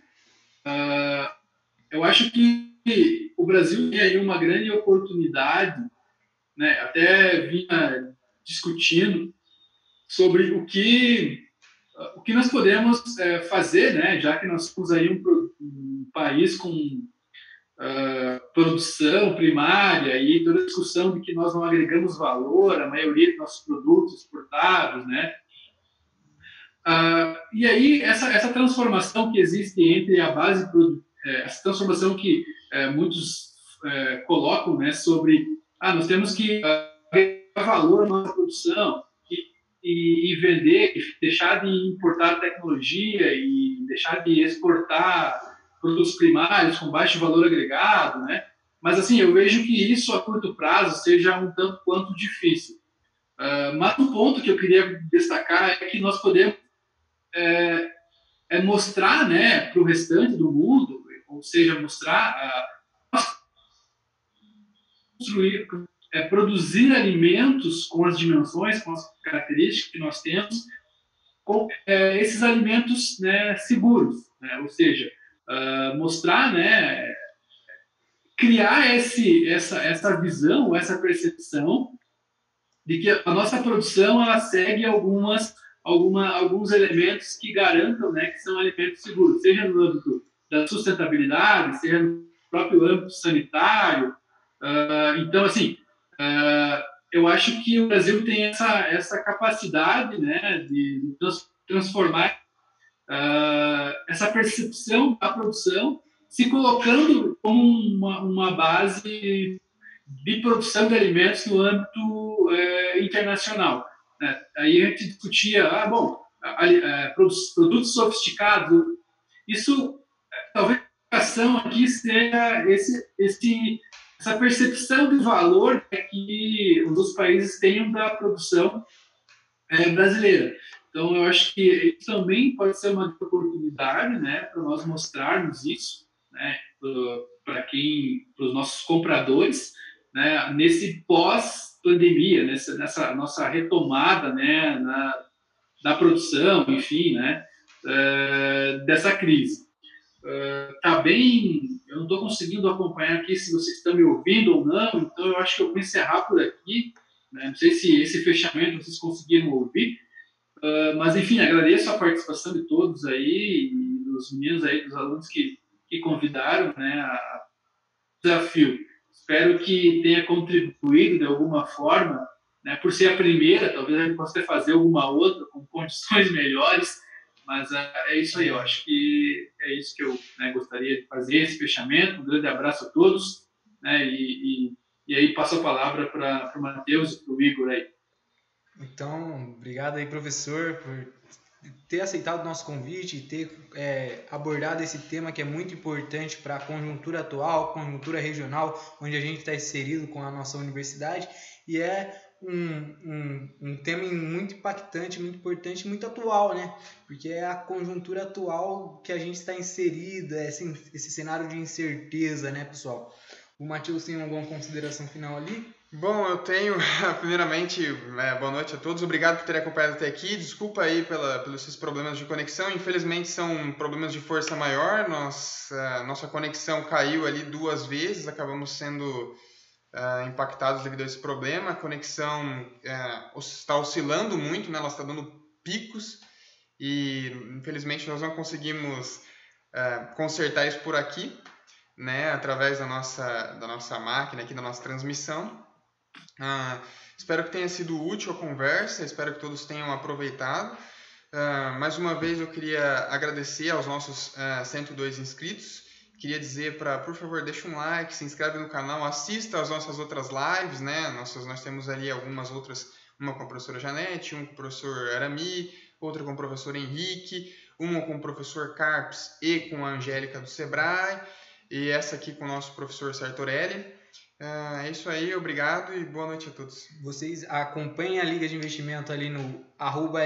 Speaker 4: eu acho que o Brasil tem aí uma grande oportunidade, né? Até vinha discutindo sobre o que o que nós podemos fazer, né? Já que nós temos aí um, um país com uh, produção primária e toda a discussão de que nós não agregamos valor, a maioria dos nossos produtos exportados, né? Uh, e aí essa, essa transformação que existe entre a base é, essa transformação que é, muitos é, colocam, né, sobre ah nós temos que agregar valor na nossa produção e, e vender, deixar de importar tecnologia e deixar de exportar produtos primários com baixo valor agregado, né? Mas assim, eu vejo que isso a curto prazo seja um tanto quanto difícil. Uh, mas um ponto que eu queria destacar é que nós podemos é, é mostrar, né, para o restante do mundo, ou seja, mostrar, uh, construir, é, produzir alimentos com as dimensões, com as características que nós temos, com é, esses alimentos né, seguros, né? ou seja, uh, mostrar, né, criar esse, essa, essa visão, essa percepção de que a nossa produção ela segue algumas, alguma, alguns elementos que garantam né, que são alimentos seguros, seja no âmbito da sustentabilidade, seja no próprio âmbito sanitário. Uh, então, assim, uh, eu acho que o Brasil tem essa, essa capacidade né, de transformar uh, essa percepção da produção se colocando como uma, uma base de produção de alimentos no âmbito é, internacional. Né? Aí a gente discutia, ah, bom, a, a, produtos sofisticados, isso, talvez a ação aqui seja esse, esse, essa percepção de valor que os países tenham da produção é, brasileira. Então, eu acho que isso também pode ser uma oportunidade, né, para nós mostrarmos isso, né, para quem, para os nossos compradores, né, nesse pós-pandemia, nessa, nessa nossa retomada, né, na, da produção, enfim, né, uh, dessa crise. Uh, tá bem, eu não estou conseguindo acompanhar aqui se vocês estão me ouvindo ou não, então eu acho que eu vou encerrar por aqui. Né? Não sei se esse fechamento vocês conseguiram ouvir, Uh, mas, enfim, agradeço a participação de todos aí, dos meninos aí, dos alunos que, que convidaram né, a desafio. Espero que tenha contribuído de alguma forma, né, por ser a primeira, talvez a gente possa fazer alguma outra com condições [LAUGHS] melhores, mas uh, é isso aí, eu acho que é isso que eu né, gostaria de fazer, esse fechamento. Um grande abraço a todos, né, e, e, e aí passo a palavra para o Matheus e para o Igor aí.
Speaker 1: Então, obrigado aí, professor, por ter aceitado o nosso convite e ter é, abordado esse tema que é muito importante para a conjuntura atual, conjuntura regional, onde a gente está inserido com a nossa universidade, e é um, um, um tema muito impactante, muito importante, muito atual, né? Porque é a conjuntura atual que a gente está inserido, é esse, esse cenário de incerteza, né, pessoal? O Matheus tem alguma consideração final ali?
Speaker 3: Bom, eu tenho, [LAUGHS] primeiramente, é, boa noite a todos. Obrigado por terem acompanhado até aqui. Desculpa aí pela, pelos seus problemas de conexão. Infelizmente, são problemas de força maior. Nossa, nossa conexão caiu ali duas vezes. Acabamos sendo uh, impactados devido a esse problema. A conexão uh, está oscilando muito, né? ela está dando picos. E, infelizmente, nós não conseguimos uh, consertar isso por aqui. Né, através da nossa, da nossa máquina aqui, da nossa transmissão. Ah, espero que tenha sido útil a conversa, espero que todos tenham aproveitado. Ah, mais uma vez eu queria agradecer aos nossos ah, 102 inscritos. Queria dizer para, por favor, deixa um like, se inscreve no canal, assista às nossas outras lives, né? Nossas, nós temos ali algumas outras, uma com a professora Janete, uma com o professor Arami, outra com o professor Henrique, uma com o professor Carpes e com a Angélica do Sebrae, e essa aqui com o nosso professor Sartorelli. É, é isso aí, obrigado e boa noite a todos.
Speaker 1: Vocês acompanhem a Liga de Investimento ali no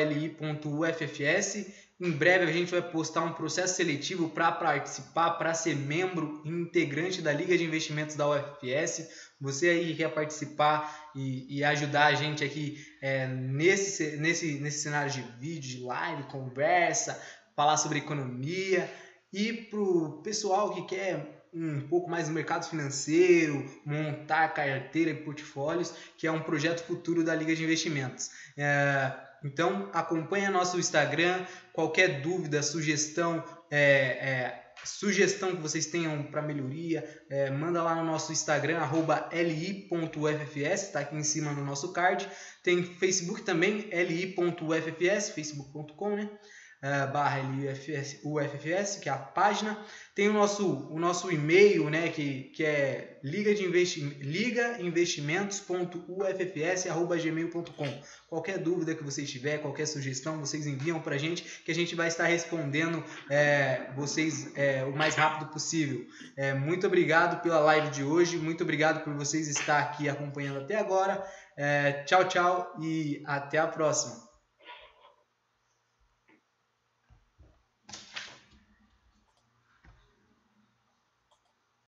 Speaker 1: li.uffs. Em breve a gente vai postar um processo seletivo para participar, para ser membro integrante da Liga de Investimentos da UFS. Você aí que quer participar e, e ajudar a gente aqui é, nesse, nesse, nesse cenário de vídeo, de live, conversa, falar sobre economia. E para o pessoal que quer um pouco mais no mercado financeiro, montar carteira e portfólios, que é um projeto futuro da Liga de Investimentos. É, então acompanha nosso Instagram, qualquer dúvida, sugestão, é, é, sugestão que vocês tenham para melhoria, é, manda lá no nosso Instagram, li.ffs, está aqui em cima no nosso card. Tem Facebook também, li.ffs, facebook.com, né? Uh, barra UFS, UFS, que é a página. Tem o nosso, o nosso e-mail, né, que, que é liga de investi ligainvestimentos.uffs.gmail.com. Qualquer dúvida que vocês tiver, qualquer sugestão, vocês enviam para a gente, que a gente vai estar respondendo é, vocês é, o mais rápido possível. É, muito obrigado pela live de hoje, muito obrigado por vocês estar aqui acompanhando até agora. É, tchau, tchau e até a próxima.